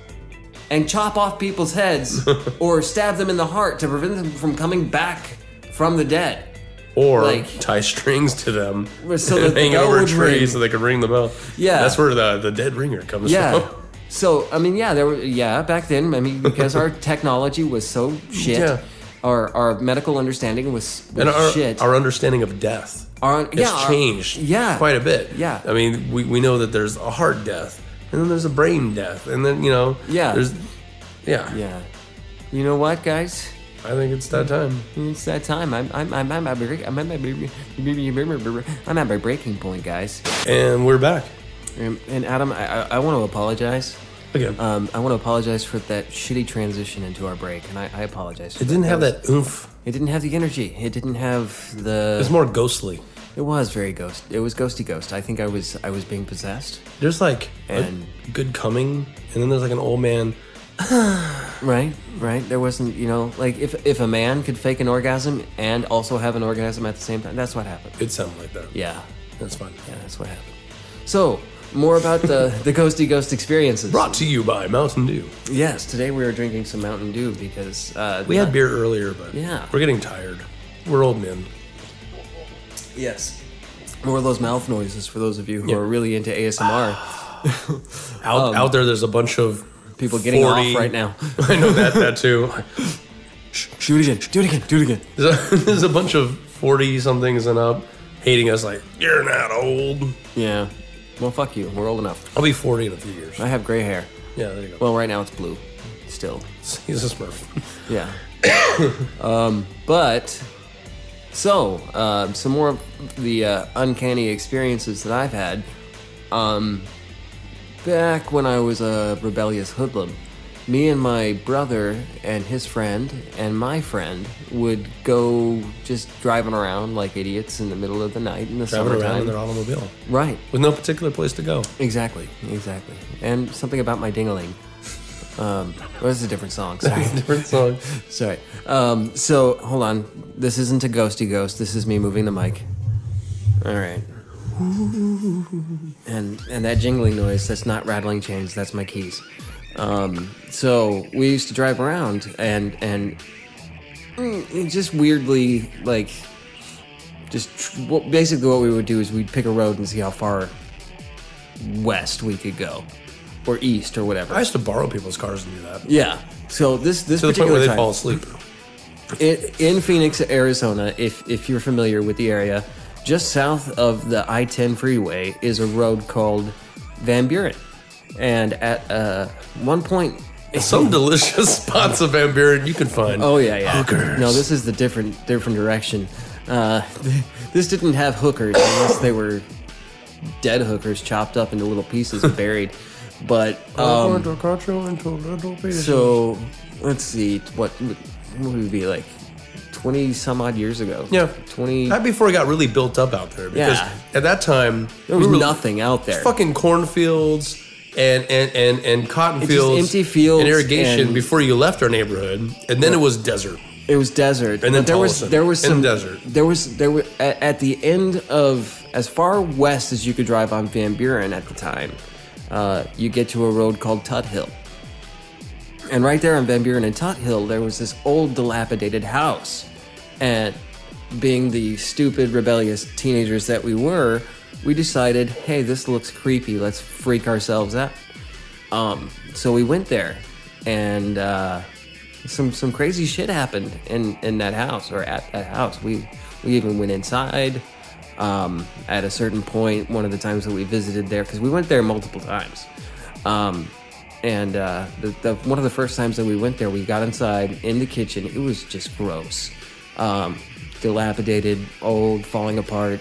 and chop off people's heads or stab them in the heart to prevent them from coming back from the dead Or Like- tie strings to them So and that the hang bell over a would tree ring. so they could ring the bell. Yeah. that's where the the dead ringer comes Yeah. from. So I mean, yeah, there were yeah back then. I mean, because our technology was so shit, Yeah. our our medical understanding was, was and our, shit. our understanding of death Has yeah, changed yeah. quite a bit. Yeah. I mean, we, we know that there's a heart death, and then there's a brain death, and then you know, Yeah. there's yeah, yeah. You know what, guys? I think it's that time. It's that time. I'm I'm I'm I'm at my break- I'm at my I'm at my breaking point, guys. And we're back And, and Adam, I I, I want to apologize. again. Um, I want to apologize for that shitty transition into our break, and I, I apologize. For it didn't have was- that oomph. It didn't have the energy. It didn't have the. It's more ghostly. It was very ghost. It was ghosty ghost. I think I was I was being possessed. There's like And- a good coming, and then there's like an old man. Right, right. There wasn't, you know, like if if a man could fake an orgasm and also have an orgasm at the same time, that's what happened. It sounded like that. Yeah, that's fine. yeah, that's what happened. So more about the the ghosty ghost experiences. Brought to you by Mountain Dew. Yes, today we were drinking some Mountain Dew because uh, We had beer earlier, but Yeah. we're getting tired. We're old men. Yes. More of those mouth noises for those of you who Yeah. are really into ASMR. Out out there, there's a bunch of Um, People getting 40 off right now. I know that that too. do it again. Do it again. Do it again. There's a, there's a bunch of forty somethings and up hating us like you're not old. Yeah. Well, fuck you. We're old enough. I'll be forty in a few years. I have gray hair. Yeah, there you go. Well, right now it's blue. Still. He's a Smurf. Yeah. um, but so um, some more of the uh, uncanny experiences that I've had. Um, back when I was a rebellious hoodlum, me and my brother and his friend and my friend would go just driving around like idiots in the middle of the night in the Driving around in their automobile Right. with no particular place to go. Exactly. Exactly. And something about my dingaling. Um, well, this is a different song. Sorry. Different song. Sorry. Um, so hold on. This isn't a ghosty ghost. This is me moving the mic. All right. And and that jingling noise, that's not rattling chains, that's my keys. Um, so we used to drive around and and mm, just weirdly like just tr- what, basically what we would do is we'd pick a road and see how far west we could go or east or whatever. I used to borrow people's cars and do that yeah. So this this to the point particular where they time, fall asleep. in, in Phoenix, Arizona, if if you're familiar with the area, just south of the I-10 freeway is a road called Van Buren, and at uh, one point. Some delicious spots of Van Buren you can find. Oh yeah, yeah. Hookers. No, this is the different different direction. Uh, this didn't have hookers unless they were dead hookers chopped up into little pieces and buried. But um, going to cut you into little pieces. so let's see what what would it be like twenty some odd years ago? Yeah. twenty. That before it got really built up out there because Yeah. at that time There was we were- nothing out there. fucking cornfields and and and and cotton It's fields, empty fields and irrigation and- before you left our neighborhood, and then it was desert. It was desert, And then there was there was And some desert. There was there were at, at the end of as far west as you could drive on Van Buren at the time. Uh, you get to a road called Tuthill, and right there on Van Buren and Tuthill, there was this old dilapidated house. And being the stupid, rebellious teenagers that we were, we decided, hey, this looks creepy. Let's freak ourselves out. Um, so we went there, and uh, some some crazy shit happened in in that house or at that house. We we even went inside. Um, at a certain point, one of the times that we visited there, because we went there multiple times. Um, and uh, the, the one of the first times that we went there, we got inside in the kitchen. It was just gross, um, dilapidated, old, falling apart,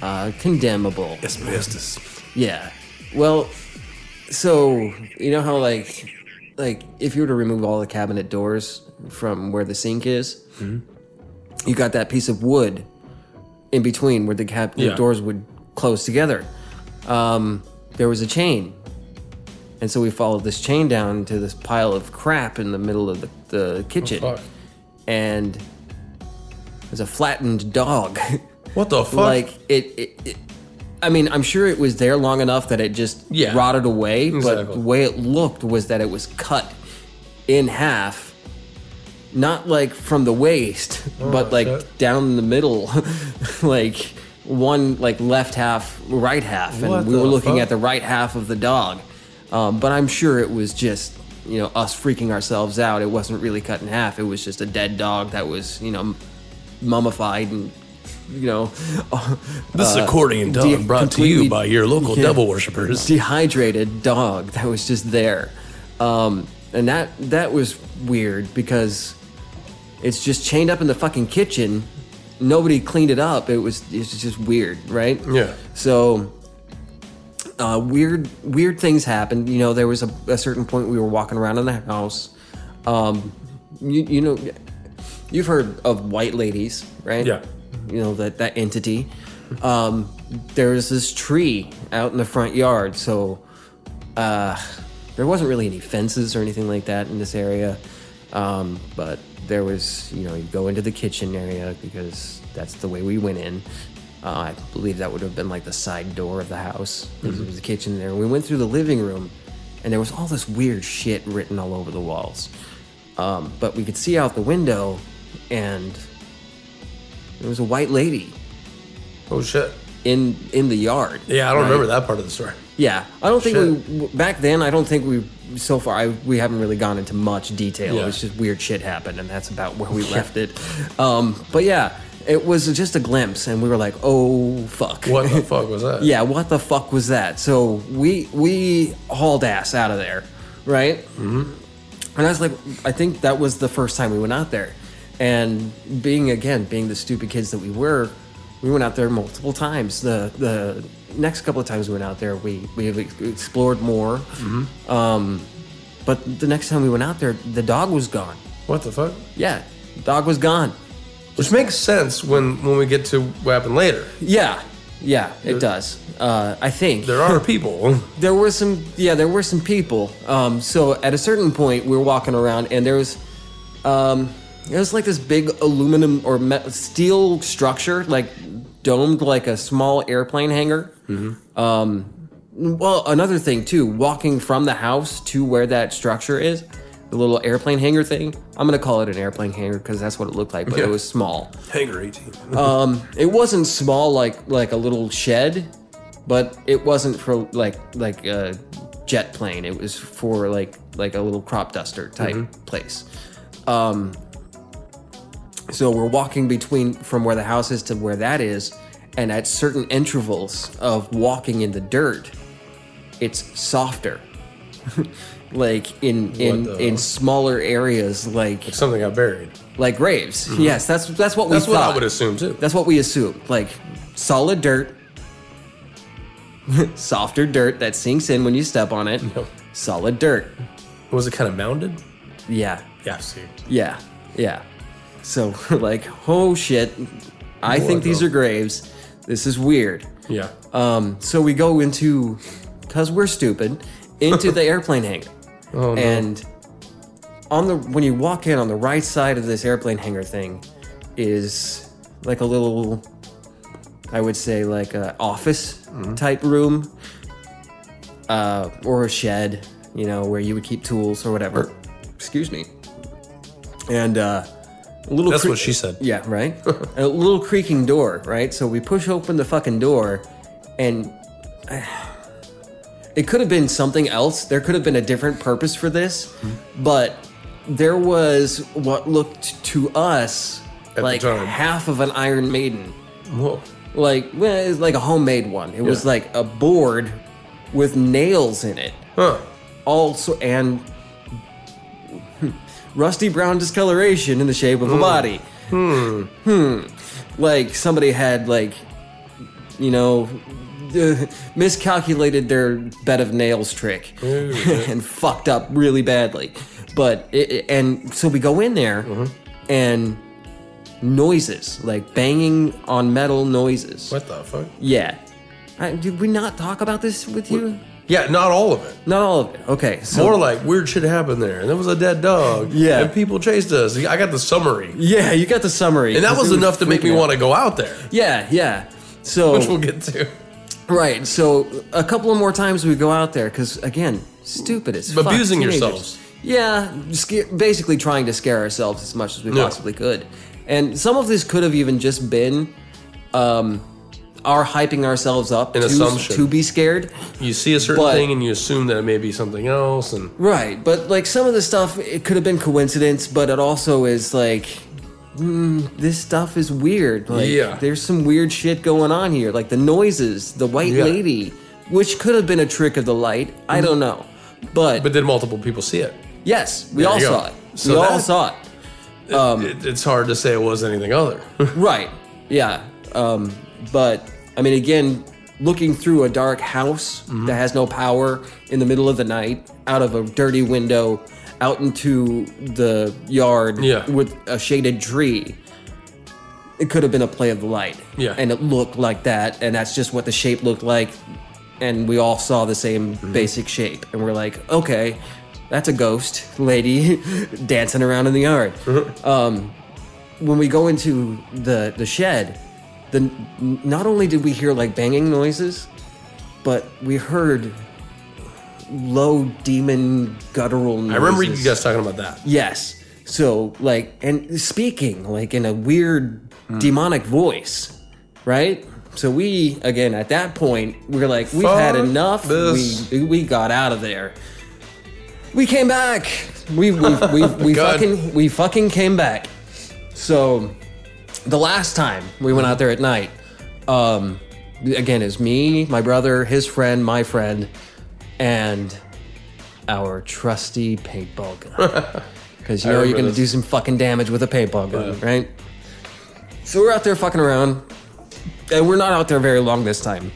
uh, condemnable. Asbestos. Yeah. Well, so you know how like like if you were to remove all the cabinet doors from where the sink is, you got that piece of wood in between where the, cab- the Yeah. doors would close together. Um, there was a chain, and so we followed this chain down to this pile of crap in the middle of the, the kitchen, Fuck. and there's a flattened dog. What the fuck? like it, it, it i mean i'm sure it was there long enough that it just Yeah. rotted away but the way it looked was that it was cut in half not like from the waist but like Oh, shit. down the middle like one like left half right half and What we were looking fuck? at the right half of the dog um, but i'm sure it was just you know us freaking ourselves out it wasn't really cut in half it was just a dead dog that was you know mummified and you know this is uh, accordion dog de- brought to you by your local Yeah. devil worshippers. dehydrated dog that was just there um, and that that was weird because it's just chained up in the fucking kitchen. Nobody cleaned it up. It was it's just weird right? Yeah. so uh, weird weird things happened. You know there was a, a certain point we were walking around in the house. Um, you, you know you've heard of white ladies right? Yeah. you know that that entity. Um, was this tree out in the front yard. So uh, there wasn't really any fences or anything like that in this area um, but there was you know you go into the kitchen area because that's the way we went in uh, i believe that would have been like the side door of the house There was the kitchen there we went through the living room and there was all this weird shit written all over the walls um, but we could see out the window and there was a white lady Oh shit. in in the yard Yeah, I don't right? remember that part of the story. Yeah, I don't think Shit. we back then. I don't think we so far. I, we haven't really gone into much detail. Yeah. It was just weird shit happened, and that's about where we left it. Um, but yeah, it was just a glimpse, and we were like, "Oh fuck!" What the fuck was that? yeah, what the fuck was that? So we we hauled ass out of there, right? Mm-hmm. And I was like, I think that was the first time we went out there, and being again being the stupid kids that we were, we went out there multiple times. The the next couple of times we went out there, we we explored more. Um, but the next time we went out there, the dog was gone. What the fuck? Yeah, dog was gone. Which makes sense when when we get to what happened later. Yeah, yeah, it does. Uh, I think There are people. there were some yeah there were some people um, so at a certain point we were walking around and there was um, it was like this big aluminum or steel structure like domed like a small airplane hangar. Um, well, another thing too, walking from the house to where that structure is, the little airplane hangar thing. I'm gonna call it an airplane hangar because that's what it looked like, but Yeah. it was small. Hangar 18. Um, it wasn't small like like a little shed, but it wasn't for like like a jet plane. It was for like like a little crop duster type place. Um, so we're walking between from where the house is to where that is, and at certain intervals of walking in the dirt, it's softer. like in in in smaller areas like Something got buried. like graves. Mm-hmm. Yes, that's that's what we That's what thought. I would assume too. That's what we assume. Like solid dirt, softer dirt that sinks in when you step on it. No. Solid dirt. Was it kind of mounded? Yeah, Yeah, see. yeah, yeah. So like, oh shit! I More think these though. are graves. This is weird. Yeah. Um, so we go into, cause we're stupid, into the airplane hangar, Oh, no. and on the when you walk in on the right side of this airplane hangar thing, is like a little, I would say like a office Mm-hmm. type room, uh, or a shed, you know, where you would keep tools or whatever. Excuse me. And uh, a little. That's cre- what she said. yeah, right? a little creaking door, right? So we push open the fucking door and it could have been something else. There could have been a different purpose for this, mm-hmm. but there was what looked to us the like half of an Iron Maiden. Whoa. Like, well, it's like a homemade one. It was like a board with nails in it. Huh. Also, and rusty brown discoloration in the shape of a body. Hmm. Hmm. Like somebody had like, you know, uh, miscalculated their bed of nails trick and fucked up really badly. But it, it- and so we go in there and noises like banging on metal noises. What the fuck? Yeah. I, did we not talk about this with you? Yeah, not all of it. Not all of it. Okay. So More like weird shit happened there, and there was a dead dog. Yeah. and people chased us. I got the summary, Yeah, you got the summary. and that was enough to make me out. want to go out there, Yeah, yeah. So which we'll get to. right, so a couple of more times we go out there because again, stupid as fuck, Abusing teenagers. yourselves. Yeah, basically trying to scare ourselves as much as we Yeah. possibly could, and some of this could have even just been, um, our hyping ourselves up An to, assumption. to be scared. You see a certain But- thing, and you assume that it may be something else, and Right, but like some of the stuff, it could have been coincidence, but it also is like, mm, this stuff is weird. Like, Yeah. there's some weird shit going on here. Like the noises, the white Yeah. lady, which could have been a trick of the light. I don't know, but, but did multiple people see it? yes, we There all you go. saw it. So we all that- saw it. Um, it. It's hard to say it was anything other. Right. Yeah. Um, but I mean, again, looking through a dark house Mm-hmm. that has no power in the middle of the night, out of a dirty window, out into the yard Yeah. with a shaded tree. It could have been a play of the light. Yeah. And it looked like that, and that's just what the shape looked like. And we all saw the same Mm-hmm. basic shape. And we're like, okay, that's a ghost lady dancing around in the yard Mm-hmm. when we go into the the shed, the not only did we hear like banging noises, but we heard low demon guttural noises. I remember you guys talking about that. Yes. So like and speaking like in a weird Hmm. demonic voice, right? So we again at that point we are like we've had enough. this. We we got out of there. We came back. We we we, we God. fucking we fucking came back. So the last time we went out there at night, um, again, is me, my brother, his friend, my friend, and our trusty paintball gun. Because you know you're gonna do some fucking damage with a paintball gun, right? So we're out there fucking around, and we're not out there very long this time.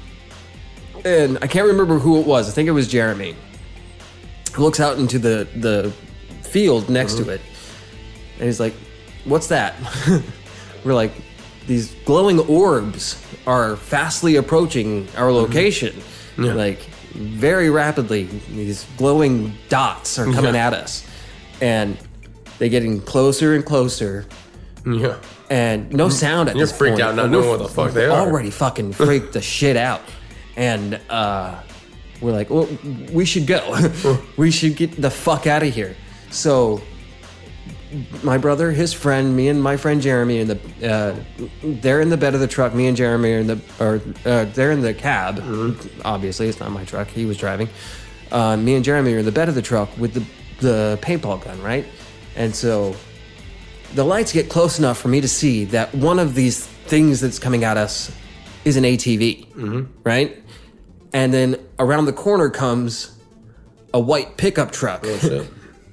And I can't remember who it was. I think it was Jeremy. He looks out into the the field next to it, and he's like, "What's that?" we're like, "These glowing orbs are fastly approaching our location, like very rapidly. These glowing dots are coming Yeah. at us, and they're getting closer and closer." Yeah. and no sound at You're this freaked point. out not knowing what the fuck they are. Already fucking freaked the shit out, and uh, we're like, well, we should go. we should get the fuck out of here. So my brother, his friend, me and my friend Jeremy, and the uh, they're in the bed of the truck. Me and Jeremy are in the or uh, they're in the cab. Mm-hmm. Obviously, it's not my truck. He was driving. Uh, me and Jeremy are in the bed of the truck with the the paintball gun, right? And so the lights get close enough for me to see that one of these things that's coming at us is an ATV, Mm-hmm. right? And then around the corner comes a white pickup truck Shit.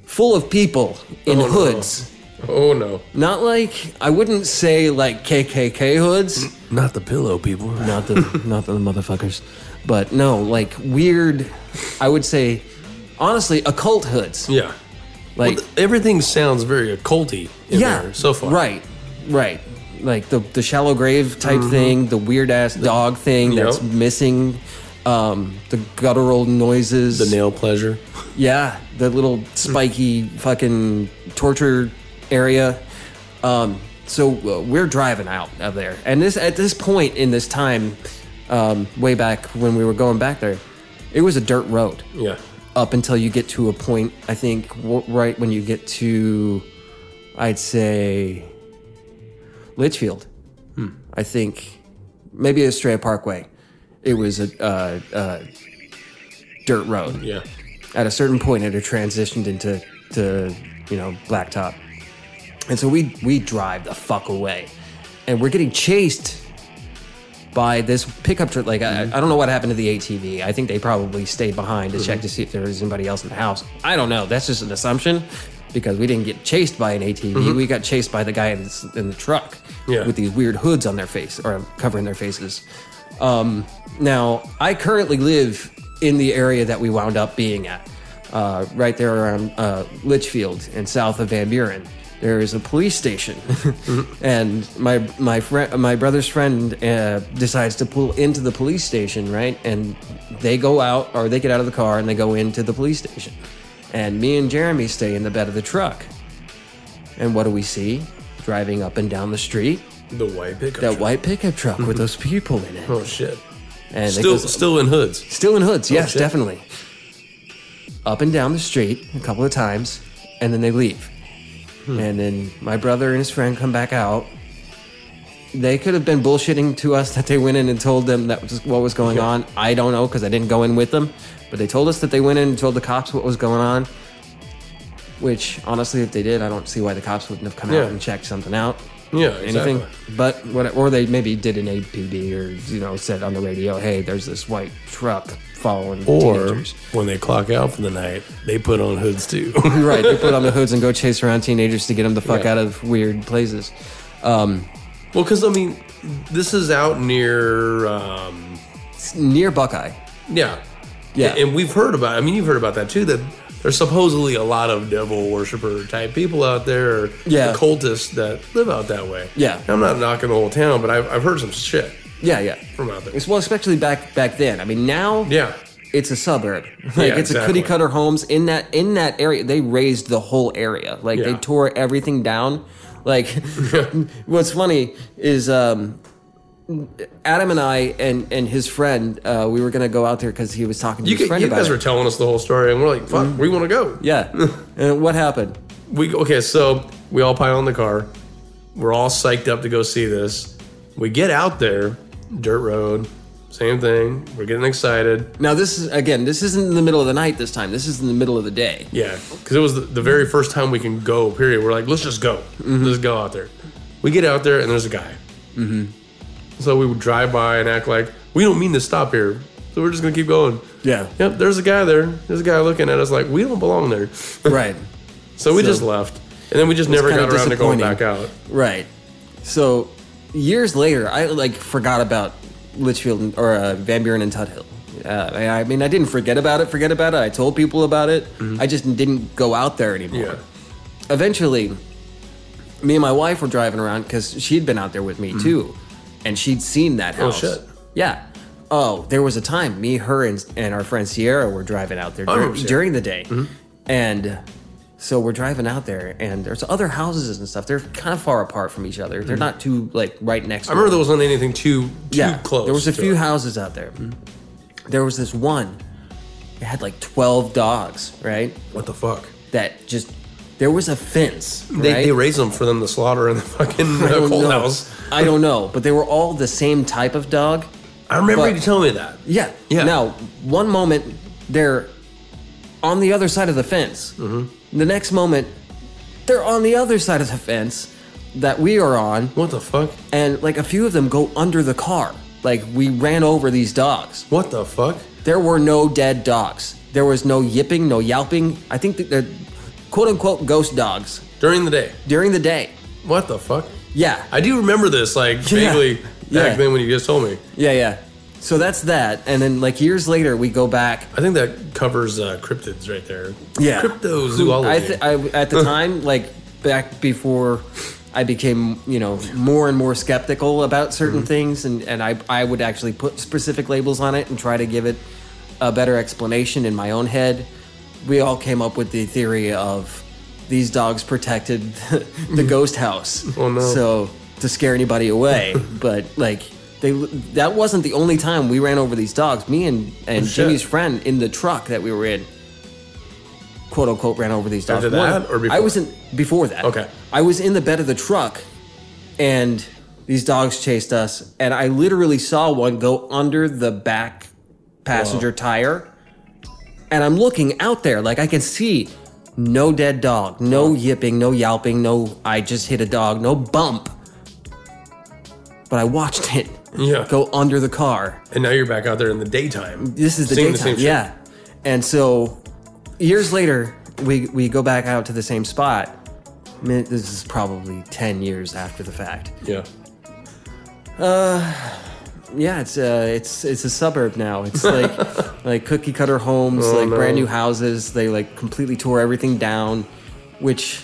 Full of people in Oh, no. hoods. Oh no. Not like I wouldn't say like KKK hoods, Not the pillow people. not the not the motherfuckers, but no, like weird. I would say, honestly, occult hoods. Yeah. Like Well, th- everything sounds very occulty in yeah, there so far. Right, right. Like the the shallow grave type thing, the weird ass dog thing Mm-hmm. Yep. that's missing, um, the guttural noises. The nail pleasure. Yeah, the little spiky fucking torture area. Um, so uh, we're driving out of there, and this at this point in this time, um, way back when we were going back there, it was a dirt road Yeah. up until you get to a point. I think w- right when you get to, I'd say, Litchfield. I think maybe Estrella Parkway. It was a uh, uh, dirt road. Yeah. at a certain point it had transitioned into to you know blacktop. And so we we drive the fuck away. And we're getting chased by this pickup truck. Like I, I don't know what happened to the atv i think they probably stayed behind to check to see if there was anybody else in the house. I don't know. That's just an assumption because we didn't get chased by an atv we got chased by the guy in, in the truck Yeah. with these weird hoods on their face or covering their faces. Um, now, I currently live in the area that we wound up being at, uh, right there around uh, Litchfield and south of Van Buren. There is a police station, and my my friend, my brother's friend, uh, decides to pull into the police station, right? And they go out, or they get out of the car and they go into the police station, and me and Jeremy stay in the bed of the truck. And what do we see? Driving up and down the street, The white pickup. that truck. white pickup truck with those people in it. Oh shit. And Still, goes- still in hoods. Still in hoods, oh, yes, shit. definitely. Up and down the street a couple of times, and then they leave. Hmm. And then my brother and his friend come back out. They could have been bullshitting to us that they went in and told them that was what was going on. I don't know because I didn't go in with them, but they told us that they went in and told the cops what was going on. Which honestly, if they did, I don't see why the cops wouldn't have come Yeah. out and checked something out Yeah. anything. Exactly. But what, or they maybe did an APB or you know said on the radio, "Hey, there's this white truck following Or teenagers." when they clock out for the night, they put on hoods too. right, they put on the hoods and go chase around teenagers to get them the fuck Yeah. out of weird places. Um, well, because I mean, this is out near. Um, near Buckeye. yeah. Yeah. And we've heard about. I mean, you've heard about that too. That there's supposedly a lot of devil worshiper type people out there, Yeah. occultists that live out that way. Yeah. I'm not knocking the whole town, but I've, I've heard some shit Yeah, yeah. from out there. It's, well, especially back back then. I mean, now Yeah. it's a suburb. Like Yeah, it's a cookie cutter homes in that in that area. They raised the whole area. Like they tore everything down. Like what's funny is um, Adam and I and and his friend uh, we were gonna go out there because he was talking to You, his friend you about guys it. were telling us the whole story, and we're like, "Fuck, mm-hmm. we want to go." yeah. and what happened? We okay, so we all pile in the car. We're all psyched up to go see this. We get out there, dirt road, same thing. We're getting excited. Now this is again. This isn't in the middle of the night. This time. This is in the middle of the day. Yeah, because it was the, the very first time we can go. Period. We're like, let's just go. Mm-hmm. Let's go out there. We get out there, and there's a guy. Mm-hmm. Mm-hmm. So we would drive by and act like we don't mean to stop here. So we're just gonna keep going. Yeah. Yep, there's a guy there. There's a guy looking at us like we don't belong there. Right. So we So- just left, and then we just never got around to going back out. Right. So years later, I like forgot about Litchfield or uh, Van Buren and Tuthill. Uh, I mean, I didn't forget about it. Forget about it. I told people about it. I just didn't go out there anymore. Yeah. Eventually, me and my wife were driving around because she'd been out there with me too, and she'd seen that oh, house. Oh shit. Yeah. Oh, there was a time me, her, and, and our friend Sierra were driving out there Oh, dur- shit. during the day, mm-hmm. and So we're driving out there, and there's other houses and stuff. They're kind of far apart from each other. They're mm-hmm. not too like right next. I remember there wasn't anything too too yeah, close. There was a few it. houses out there. Mm-hmm. There was this one. It had like twelve dogs, right? What the fuck? That just there was a fence. They, right? they raise them for them to slaughter in the fucking I uh, cold know. house. I don't know, but they were all the same type of dog. I remember But- you telling me that. Yeah. Yeah. Now, one moment they're on the other side of the fence. Mm-hmm. The next moment they're on the other side of the fence that we are on, What the fuck? and like a few of them go under the car. Like we ran over these dogs. What the fuck? There were no dead dogs. There was no yipping, no yelping. I think that quote unquote ghost dogs During the day. during the day. What the fuck? Yeah. I do remember this, like vaguely Yeah. back then when you just told me. Yeah, yeah. So that's that. And then like years later we go back I think that covers uh, cryptids right there. Yeah. Cryptozoology. I, th- I at the time, like back before I became, you know, more and more skeptical about certain Mm-hmm. things, and and I I would actually put specific labels on it and try to give it a better explanation in my own head. We all came up with the theory of these dogs protected the mm. ghost house. Oh, no. So to scare anybody away, but like. They, that wasn't the only time we ran over these dogs. Me and, and Oh. Jimmy's friend in the truck that we were in quote unquote ran over these dogs. After that or before? I was in before that. Okay. I was in the bed of the truck and these dogs chased us and I literally saw one go under the back passenger tire and I'm looking out there like I can see no dead dog, no yipping, no yelping, no I just hit a dog, no bump. But I watched it Yeah. go under the car and now you're back out there in the daytime. this is the seeing daytime, same shit. yeah. And so, years later, we we go back out to the same spot. I mean, this is probably ten years after the fact. Yeah. Uh, Yeah, it's uh, it's it's a suburb now. It's like like cookie cutter homes, Oh, like no. brand new houses. They like completely tore everything down. Which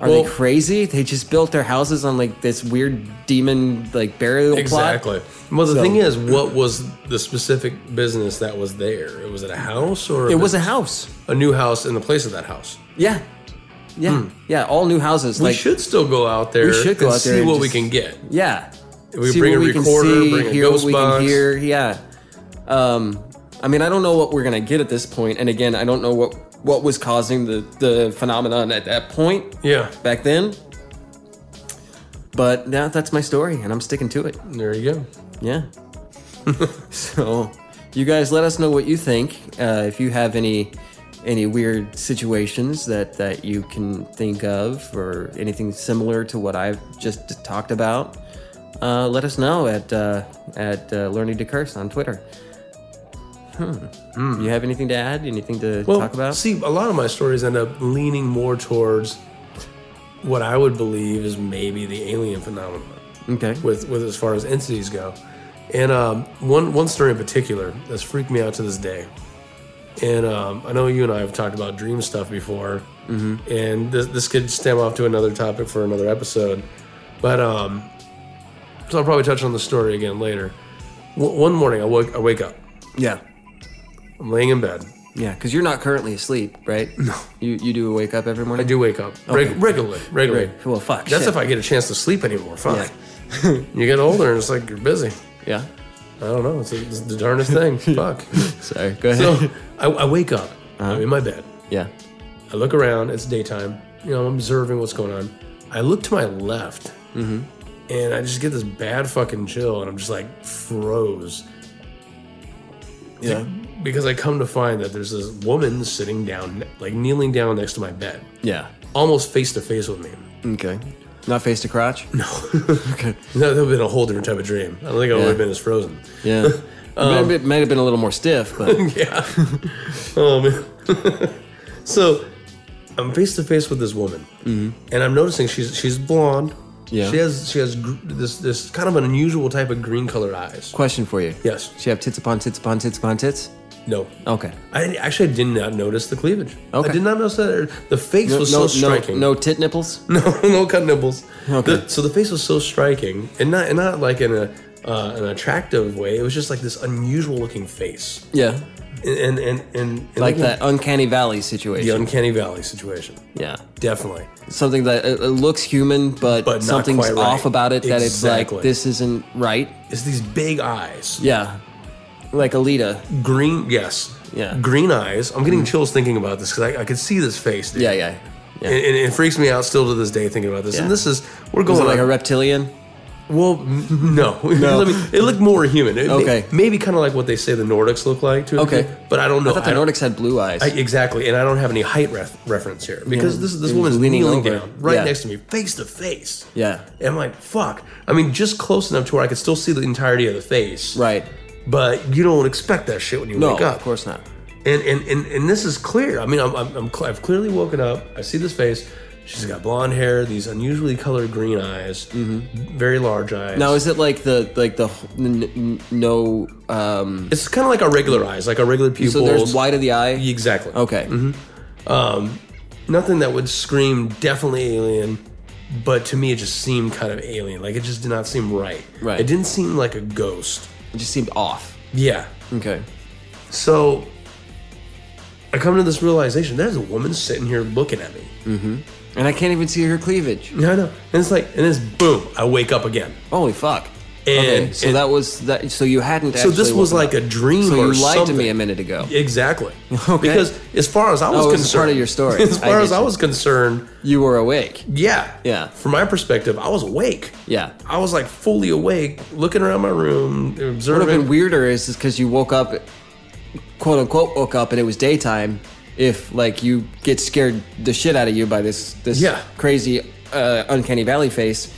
are Well- they crazy? They just built their houses on like this weird demon like burial plot. Exactly. Well, the So- thing is, what was the specific business that was there? It was it a house or It was a house. a new house in the place of that house? Yeah, yeah, yeah. All new houses. Hmm. We like should still go out there. We should go and out there see and what we just- can get. Yeah. We See bring what a we can see, bring a hear what we box. can hear. Yeah. Um, I mean, I don't know what we're gonna get at this point, and again, I don't know what what was causing the the phenomenon at that point Yeah, back then. But now that's my story, and I'm sticking to it. there you go. Yeah. so, you guys, let us know what you think. Uh, if you have any any weird situations that that you can think of, or anything similar to what I've just talked about, uh, let us know at uh, at uh, Learning to Curse on Twitter. Hmm. You have anything to add? Anything to Well, talk about? see, a lot of my stories end up leaning more towards what I would believe is maybe the alien phenomenon. okay. with with as far as entities go. And um, one one story in particular that's freaked me out to this day. And um, I know you and I have talked about dream stuff before, mm-hmm. and this, this could stem off to another topic for another episode. But um, so I'll probably touch on the story again later. W- one morning I wake I wake up. Yeah. I'm laying in bed. Yeah, because you're not currently asleep, right? No. You you do wake up every morning. I do wake up reg- Okay. regularly. Regularly. Right. Well, fuck. That's shit. if I get a chance to sleep anymore. Fuck. you get older and it's like you're busy. Yeah. I don't know. It's, it's the darndest thing. Fuck. Sorry. Go ahead. So I, I wake up. Uh-huh. I'm in my bed. yeah. I look around. It's daytime. You know, I'm observing what's going on. I look to my left, Mm-hmm. And I just get this bad fucking chill, and I'm just like froze Yeah. because I come to find that there's this woman sitting down, like kneeling down next to my bed, Yeah. almost face to face with me. Okay. Not face to crotch? No. okay. That would have been a whole different type of dream. I don't think I would Yeah. have been as frozen. Yeah. Um, it might have been a little more stiff, but yeah. oh man. so I'm face to face with this woman, and I'm noticing she's she's blonde. Yeah. She has she has gr- this this kind of an unusual type of green colored eyes. question for you. Yes. She have tits upon tits upon tits upon tits? No. Okay. I actually did not notice the cleavage. Okay. I did not notice that. The face No, was no, so striking. no, no tit nipples? no, no cut nipples. Okay. The- so the face was so striking, and not and not like in a uh, an attractive way. It was just like this unusual looking face. Yeah. And and and, and like that uncanny valley situation. the uncanny valley situation. yeah. Definitely. Something that it, it looks human, but, But something's right. off about it. That it's like this isn't right. It's these big eyes. Yeah, like Alita. Green, yes. Yeah. Mm. Green eyes. I'm getting chills thinking about this because I, I could see this face. Dude. Yeah, yeah. yeah. And, and it freaks me out still to this day thinking about this. Yeah. And this is we're going it like a reptilian? Well, no. Me- it looked more human. It, Okay. Maybe kind of like what they say the Nordics look like. To Okay. degree, But I don't know. I thought the I Nordics had blue eyes. I, exactly, and I don't have any height ref- reference here because Yeah. this this woman's leaning kneeling over. down right Yeah. next to me, face to face. yeah. And I'm like, fuck. I mean, just close enough to where I could still see the entirety of the face. Right. But you don't expect that shit when you No, wake up. of course not. And and, and and this is clear. I mean, I'm, I'm, I'm cl- I've clearly woken up. I see this face. She's got blonde hair, these unusually colored green eyes, very large eyes. Mm-hmm. Now, is it like the like the n- n- no? Um, it's kind of like our regular eyes, like our regular pupils. so there's white of the eye. Exactly. Okay. Um nothing that would scream definitely alien, but to me it just seemed kind of alien. Like it just did not seem right. Right. It didn't seem like a ghost. It just seemed off. Yeah. Okay. So I come to this realization: there's a woman sitting here looking at me. And I can't even see her cleavage. Yeah, I know. And it's like, and it's boom. I wake up again. Holy fuck. And- okay. So and- that was that. So you hadn't. So this was like up. a dream So you lied something. to me a minute ago. Exactly. Okay. Because as far as I was Oh, concerned, part of your story. As I far as get I you. was concerned, You were awake. yeah, Yeah. From my perspective, I was awake. Yeah. I was like fully awake, looking around my room, observing. What would have been weirder is because you woke up, quote unquote, woke up and it was daytime. If like you get scared the shit out of you by this this Yeah. crazy uh, uncanny valley face,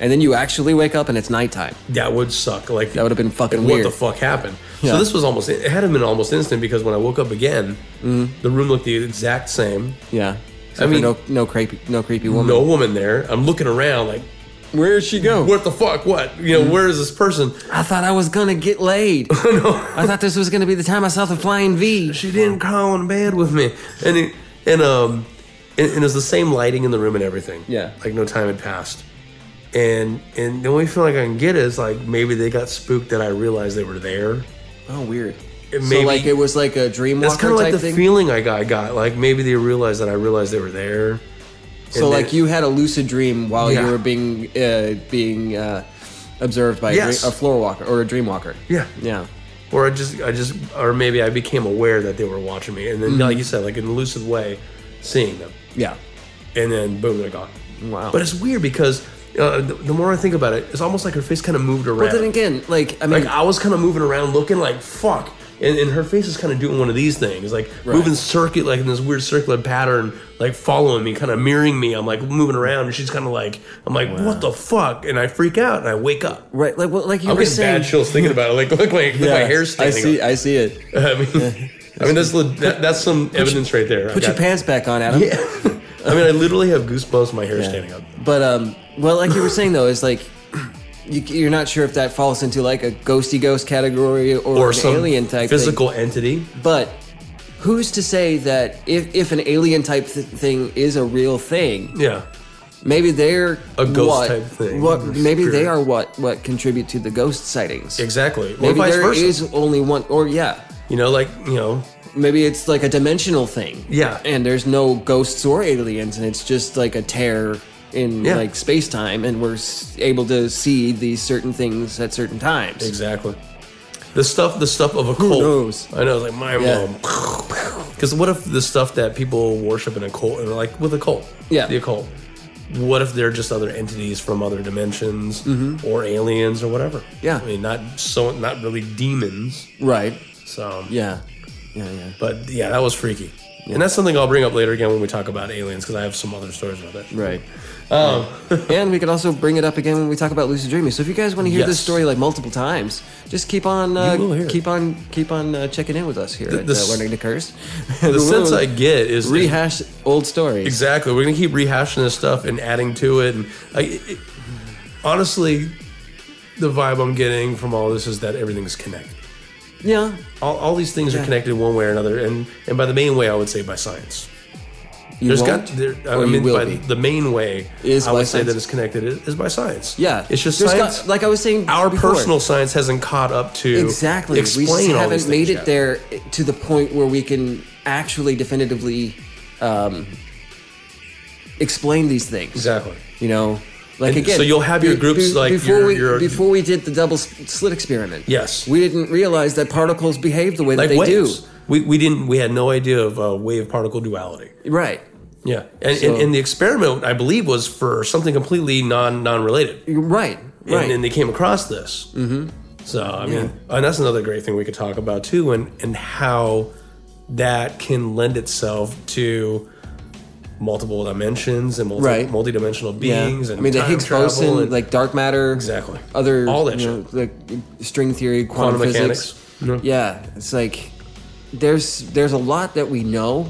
and then you actually wake up and it's nighttime. That would suck. Like That would have been fucking weird. what weird. the fuck happened? Yeah. So this was almost. It had been almost instant because when I woke up again, Mm-hmm. the room looked the exact same. Yeah. I mean- no no creepy no creepy woman. No woman there. I'm looking around like, Where did she go? what the fuck? What? You know, Mm-hmm. where is this person? I thought I was gonna get laid. no. I thought this was gonna be the time I saw the flying V. She didn't crawl in bed with me, and it, and um, and, and it was the same lighting in the room and everything. Yeah. like no time had passed. And and the only feeling I can get is like maybe they got spooked that I realized they were there. Oh, weird. It so maybe- like it was like a dream That's kind of like the feeling I got. I got like maybe they realized that I realized they were there. So And like then- you had a lucid dream while Yeah. you were being uh, being uh, observed by a, Yes. dream, a floor walker or a dream walker. Yeah. Yeah. Or I just, I just, or maybe I became aware that they were watching me, and then, Mm-hmm. like you said, like in a lucid way, seeing them, Yeah. and then boom, they're gone. Wow. But it's weird because uh, the, the more I think about it, it's almost like her face kind of moved around. But then again, like I mean, like I was kind of moving around, looking like fuck, and, and her face is kind of doing one of these things, like Right. moving circuit, like in this weird circular pattern, like following me, kind of mirroring me. I'm like moving around, and she's kind of like, I'm like, what the fuck? And I freak out, and I wake up. right? Like well, like you I'm were getting saying. bad chills thinking about it. Like, look, like, look my hair's I standing see. up. I see it. I mean, I mean that's that, that's some evidence right there. Put your pants back on, Adam. Yeah. I mean, I literally have goosebumps. My hair standing up. But um, well, like you were saying though, is like you, you're not sure if that falls into like a ghosty ghost category or, Or an some alien type physical thing. entity. But who's to say that if if an alien type th- thing is a real thing, Yeah. maybe they're A ghost what, type thing, What maybe they are what what contribute to the ghost sightings. Exactly. Or Maybe there versa. is only one, or yeah, You know, like you know, maybe it's like a dimensional thing. Yeah. And there's no ghosts or aliens, and it's just like a tear in Yeah. like space time, and we're able to see these certain things at certain times. exactly. The stuff, the stuff of a cult. knows? I know, it's like my Yeah. mom. Because what if the stuff that people worship in a cult, and like with a cult, Yeah. the occult, what if they're just other entities from other dimensions or aliens or whatever? Mm-hmm. Yeah. I mean, not so, not really demons. Right. So Yeah. Yeah. Yeah. But yeah, that was freaky. And that's something I'll bring up later again when we talk about aliens because I have some other stories about that. Right. Um, and we can also bring it up again when we talk about lucid dreaming. So if you guys want to hear this story like multiple times, just keep on uh, You will hear it. keep on keep on uh, checking in with us here at the uh, Learning to Curse. the sense I get is is- rehash old stories. exactly. We're gonna keep rehashing this stuff and adding to it. And I, it, honestly, the vibe I'm getting from all this is that everything's connected. Yeah. All, all these things Yeah. are connected one way or another, and and by the main way, I would say by science. You There's won't, got there, I mean, by be. the main way Is I would say that it's connected is, is by science. Yeah, it's just There's science. got- like I was saying, our before. personal science hasn't caught up to exactly. explain we haven't made it yet. there to the point where we can actually definitively um, explain these things. Exactly. You know, like And again. so you'll have your groups like before your- we your- before we did the double slit experiment. Yes. we didn't realize that particles behave the way Like that they waves. We, we didn't we had no idea of uh, wave particle duality. Right. Yeah, and, So- and, and the experiment I believe was for something completely non non related. Right. Right. and, and they came across this. Mm-hmm. So I mean, and that's another great thing we could talk about too, and and how that can lend itself to multiple dimensions and multi, Right. multi-dimensional yeah. beings. And I mean, the Higgs boson, and like dark matter, Exactly. Other All that you know, like string theory, quantum, Quantum physics. mechanics. Yeah, it's like there's there's a lot that we know,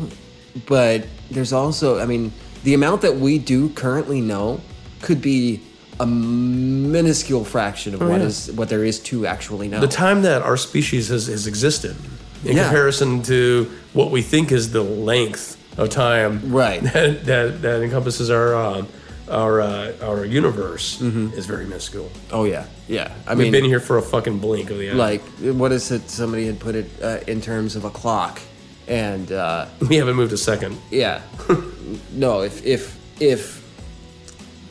but there's also, I mean, the amount that we do currently know could be a minuscule fraction of oh, what yeah. is what there is to actually know. the time that our species has, has existed in Yeah. comparison to what we think is the length of time Right. that that, that encompasses our um, our uh, our universe is very minuscule. oh yeah, yeah. I We've mean, been here for a fucking blink of the eye. like what is it? Somebody had put it uh, in terms of a clock, and. uh we haven't moved a second. Yeah. no, if if if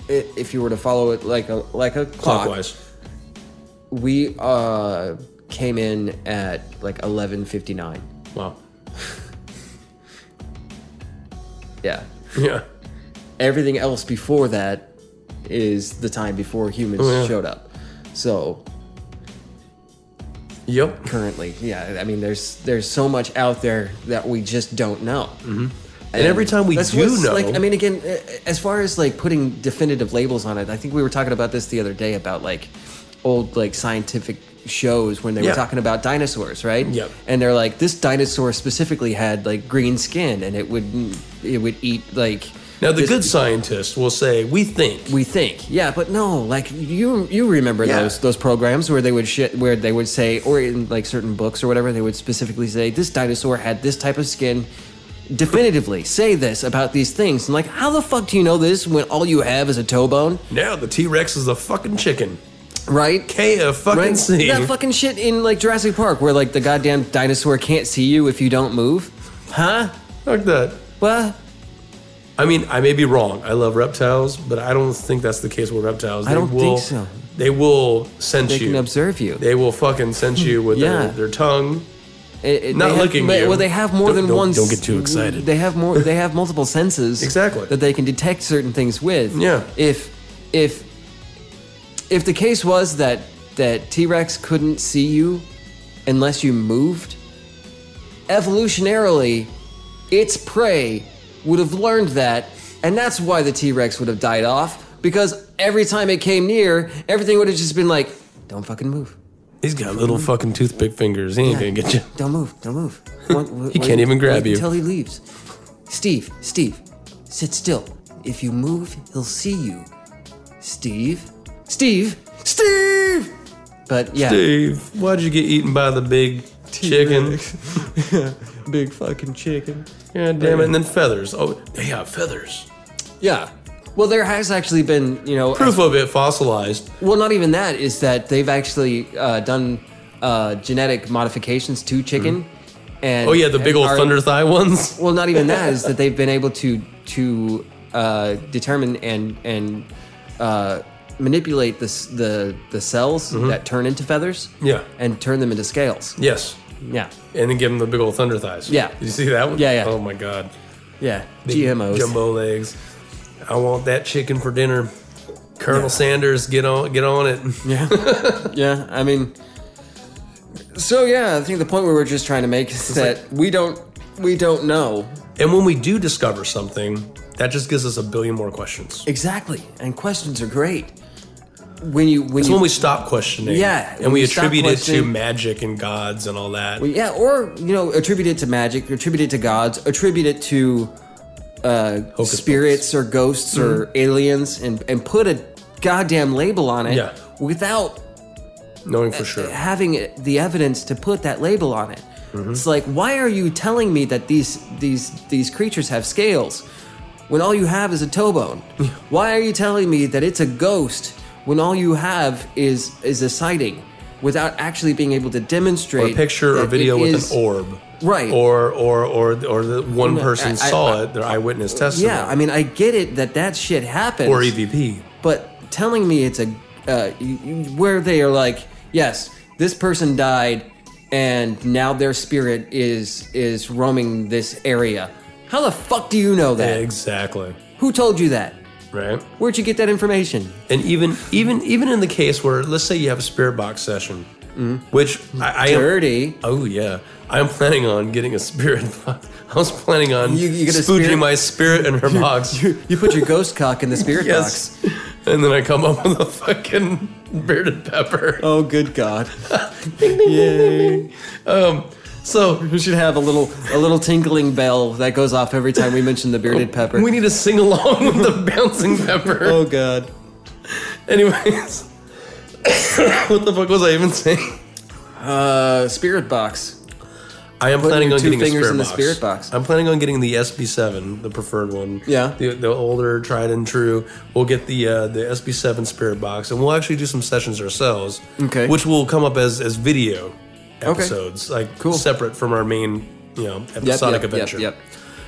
if you were to follow it like a like a clock, Clockwise. we uh came in at like 11:59. Wow. Yeah. Yeah. Everything else before that is the time before humans Oh, yeah. showed up. So, Yep. currently, yeah, I mean there's there's so much out there that we just don't know. Mm-hmm. And every time we do know, like I mean, again, as far as like putting definitive labels on it, I think we were talking about this the other day about like old like scientific shows when they Yeah. were talking about dinosaurs, right? Yep. And they're like, this dinosaur specifically had like green skin, and it would it would eat like. now the good scientists will say we think. we think, yeah, but no, like you you remember Yeah. those those programs where they would shit where they would say, or in like certain books or whatever, they would specifically say this dinosaur had this type of skin. Definitively say this about these things. And like, how the fuck do you know this when all you have is a toe bone, Now the T Rex is a fucking chicken. Right? K a fucking Right? That fucking shit in like Jurassic Park where like the goddamn dinosaur can't see you if you don't move, huh? Fuck that. What? I mean, I may be wrong. I love reptiles, but I don't think that's the case with reptiles. I don't will, think so. They will sense They you. can observe you. They will fucking sense you with Yeah. their, their tongue. It- it- Not they have- looking but- you. Well, they have more Don't- than don't- one. don't get too excited. They have more. They have multiple senses. Exactly. That they can detect certain things with. Yeah. If if if the case was that that T Rex couldn't see you unless you moved, evolutionarily, its prey would have learned that, and that's why the T Rex would have died off. Because every time it came near, everything would have just been like, "Don't fucking move." He's got little fucking toothpick fingers. He ain't Yeah. gonna get you. Don't move. Don't move. Wait- He can't even grab you. until he leaves. Steve, Steve, sit still. If you move, he'll see you. Steve, Steve, Steve. But yeah, Steve, why'd you get eaten by the big chicken? big fucking chicken. Yeah, damn it. And then feathers. Oh, they have feathers. Yeah. Well, there has actually been, you know, Proof of it fossilized. well, not even that is that they've actually uh, done uh, genetic modifications to chicken. And Oh, yeah, the big old are- thunder thigh ones. Well, not even that is that they've been able to to uh, determine and and uh, manipulate the the the cells that turn into feathers. Mm-hmm. Yeah. and turn them into scales. Yes. Yeah, And then give them the big old thunder thighs. Yeah. Did you see that one? Yeah, yeah. Oh, my God. yeah. Big GMOs. Jumbo legs. I want that chicken for dinner. Colonel Sanders, get on, get on it. Yeah, yeah. I mean, so yeah, I think the point we were just trying to make is that we don't we don't know And when we do discover something, that just gives us a billion more questions. exactly, and questions are great. When you when It's you when we stop questioning. Yeah, And we attribute it to magic and gods and all that. Yeah, or you know, attribute it to magic, attribute it to gods, attribute it to uh, Hocus spirits or ghosts or aliens, and and put a goddamn label on it Yeah. without Knowing for sure. having the evidence to put that label on it. Mm-hmm. It's like, why are you telling me that these these these creatures have scales when all you have is a toe bone? Why are you telling me that it's a ghost when all you have is is a sighting without actually being able to demonstrate Or a picture or video with is- an orb. Right. Or or or or the one No, person I- saw I- it, their eyewitness testimony. Yeah, I mean, I get it that that shit happens. or EVP. But telling me it's a uh, where they are like, yes, this person died, and now their spirit is is roaming this area. How the fuck do you know that? Exactly. Who told you that? Right. Where'd you get that information? And even even even in the case where let's say you have a spirit box session, which I, I am, Dirty. oh yeah, I'm planning on getting a spirit box. I was planning on You- you spooging spirit- my spirit in her box. You, you put your ghost cock in the spirit yes, box. and then I come up with a fucking bearded pepper. Oh, good God! Yay! Um, So We should have a little a little tinkling bell that goes off every time we mention the bearded pepper. we need to sing along with the bouncing pepper. oh God! Anyways, what the fuck was I even saying? Uh, spirit box. I am Putting planning your on two getting a fingers spirit in the box. spirit box. I'm planning on getting the SB7, the preferred one. Yeah. the, the older, tried and true. We'll get the uh, the SB7 spirit box, and we'll actually do some sessions ourselves. Okay. which will come up as as video Okay. episodes, like Cool. separate from our main, you know, episodic yep, adventure. Yep, yep.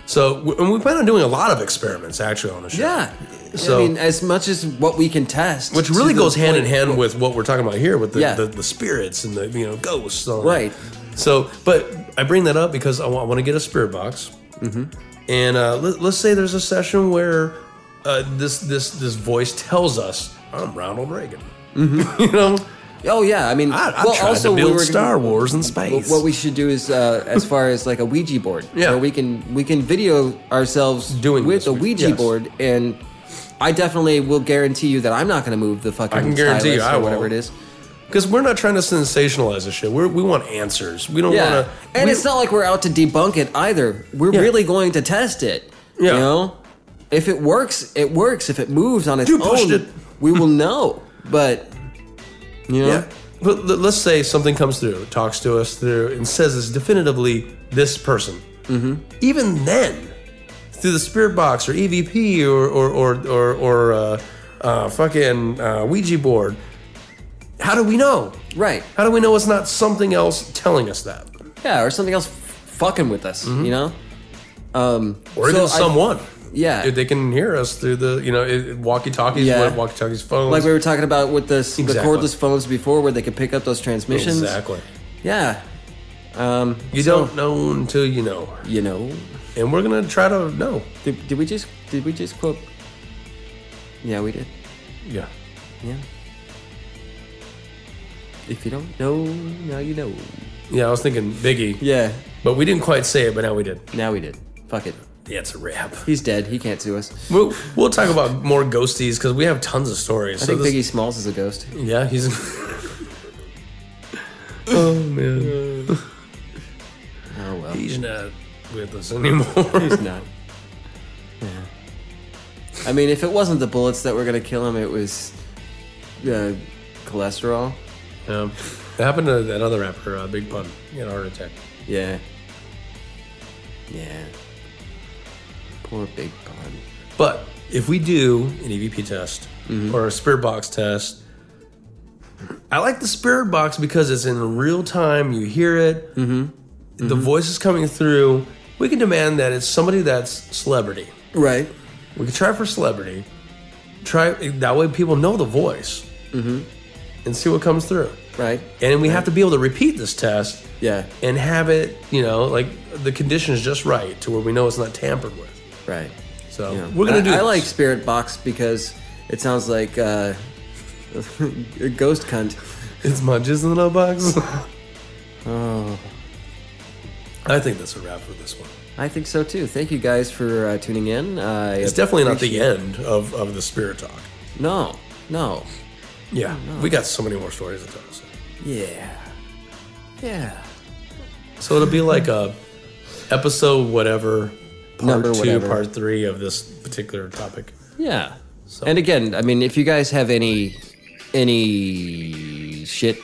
So, and we plan on doing a lot of experiments actually on the show. Yeah. So- I mean, as much as what we can test, Which really goes hand in hand with what we're talking about here with the, Yeah. the, the spirits and the you know ghosts. all that. Right. So, but I bring that up because I want, I want to get a spirit box, mm-hmm. and uh, let, let's say there's a session where uh, this this this voice tells us I'm Ronald Reagan. you know, Oh yeah, I mean, I, I well, tried also to we build were- Star Wars in space. What we should do is, uh, as far as like a Ouija board, Yeah. where we can we can video ourselves Doing with this, a Ouija yes. board, and I definitely will guarantee you that I'm not going to move the fucking I can guarantee you stylus I or whatever won't. it is. because we're not trying to sensationalize this shit. We're, we want answers. We don't Yeah, want to. and it's not like we're out to debunk it either. We're Yeah. really going to test it. Yeah. You know, if it works, it works. If it moves on its You own, it. we will know. But you know, Yeah. But l- let's say something comes through, talks to us through, and says it's definitively this person. Mm-hmm. Even then, through the spirit box or EVP or or or or, or uh, uh, fucking uh, Ouija board, how do we know? right? How do we know it's not something else telling us that, Yeah, or something else f- fucking with us. You know, um, Mm-hmm. or so even I- someone? Yeah. They can hear us through the you know walkie talkies, Yeah. walkie talkies, phones. like we were talking about with the, the cordless phones before, where they could pick up those transmissions. exactly. Yeah. Um, You so, don't know until you know, You know. and we're gonna try to know. Did, did we just did we just quote? Yeah, we did. Yeah. Yeah. If you don't know, now you know. Yeah, I was thinking Biggie. Yeah. But we didn't quite say it, but now we did. Now we did. Fuck it. Yeah, it's a wrap. He's dead. He can't sue us. We'll, we'll talk about more ghosties because we have tons of stories. I think Biggie Smalls is a ghost. Yeah, he's. oh man, Oh well. he's not with us anymore. He's not. Yeah. I mean, if it wasn't the bullets that were gonna kill him, it was uh, cholesterol. um, that happened to that other rapper, uh, Big Pun. He had a heart attack. Yeah. Yeah. Poor Big Pun. But if we do an EVP test mm-hmm. or a spirit box test, I like the spirit box because it's in real time. You hear it. Mm-hmm. The mm-hmm. voice is coming through. We can demand that it's somebody that's celebrity. Right. We can try for celebrity. Try that way people know the voice mm-hmm. and see what comes through. Right. And we have to be able to repeat this test Yeah. and have it, you know, like the conditions just right to where we know it's not tampered with. Right. So Yeah. we're gonna I, do. I like Spirit Box because it sounds like uh, a ghost cunt. It's my jizz in the box. Oh. I think that's a wrap for this one. I think so too. Thank you guys for uh, tuning in. I It's definitely not the end of, of the spirit talk. No. No. Yeah, we got so many more stories to tell us. Yeah. Yeah. So it'll be like a episode whatever, part Number two, whatever. part three of this particular topic. Yeah. So. And again, I mean, if you guys have any any shit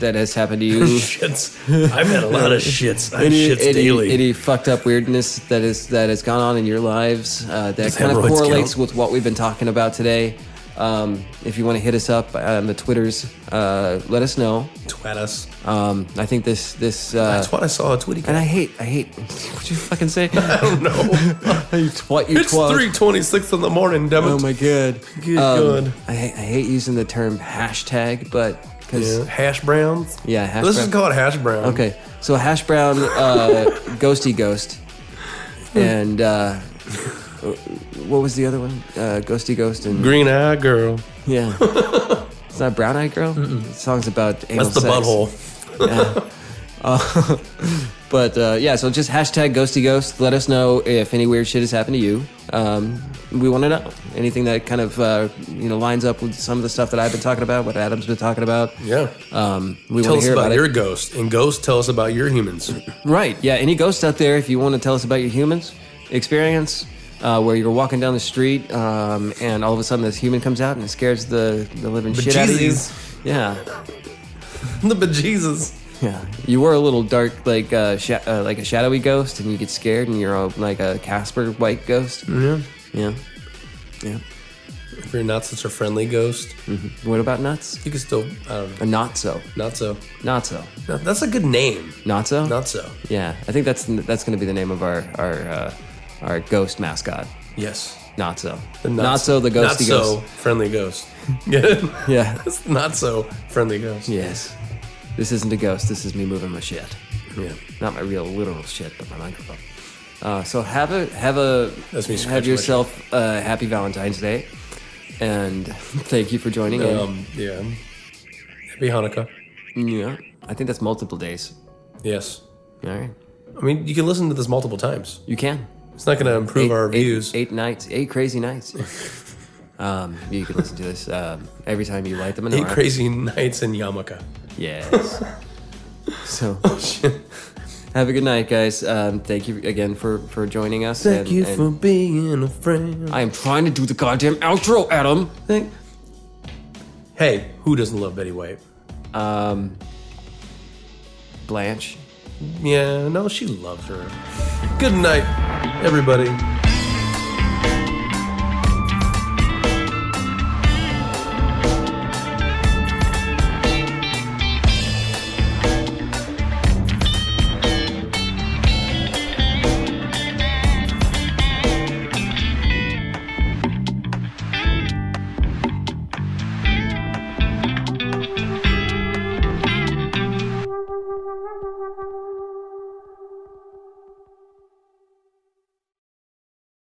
that has happened to you. shits. I've had a lot of shits. I any, shits any, daily. any fucked up weirdness that is that has gone on in your lives uh, that Does kind of correlates count? with what we've been talking about today. Um, if you want to hit us up on the Twitters, uh, let us know. Twat us. Um, I think this this uh, That's what I saw a Twitty. and I hate I hate what you fucking say. I don't know. you twat you it's twat. three twenty six in the morning. Damn it. Oh my god. Good Um, God. I hate, I hate using the term hashtag, but because Yeah. Hash browns. yeah, hash Let's brown- just call it hash brown. Okay, so hash brown, uh, ghosty ghost, and uh, what was the other one? Uh, ghosty ghost and Green eye girl. yeah. It's not brown Eye girl. The song's about anal That's the sex. butthole. Yeah. Uh, but uh, yeah, so just hashtag ghosty ghost. Let us know if any weird shit has happened to you. Um, we want to know anything that kind of uh, you know lines up with some of the stuff that I've been talking about, what Adam's been talking about. Yeah. Um, we Tell want us to hear about, about, your ghost, and ghosts tell us about your humans. Right. Yeah. Any ghosts out there, if you want to tell us about your humans experience, uh, where you're walking down the street um, and all of a sudden this human comes out and it scares the, the living shit out of you. Bejesus. Yeah. the bejesus. Yeah. You were a little dark, like uh, sha- uh, like a shadowy ghost, and you get scared, and you're a, like a Casper white ghost. Yeah. Yeah. Yeah. If you're not such a friendly ghost, What about nuts? you can still. I don't A know. not so. Not so. Not so. No, that's a good name. Not so. Not so. Yeah. I think that's that's going to be the name of our our uh, our ghost mascot. Yes. Not so. The not, so. The Not ghosty so ghost. friendly ghost. Yeah. Not so friendly ghost. Yes. This isn't a ghost. This is me moving my shit. Yeah. Not my real literal shit, but my microphone. Uh, so have a have a have yourself a happy Valentine's Day, and thank you for joining. in. Um. Yeah. Happy Hanukkah. yeah, I think that's multiple days. Yes. All right, I mean, you can listen to this multiple times. you can. It's not going to improve our eight- views. Eight nights, eight crazy nights. um, you can listen to this um, every time you light the Eight crazy nights in Yamaka. Yes. so, have a good night, guys. Um, thank you again for for joining us. Thank and- you and for being a friend. I am trying to do the goddamn outro, Adam. Thank- Hey, who doesn't love Betty White? Um, Blanche. Yeah, no, she loves her. Good night, everybody.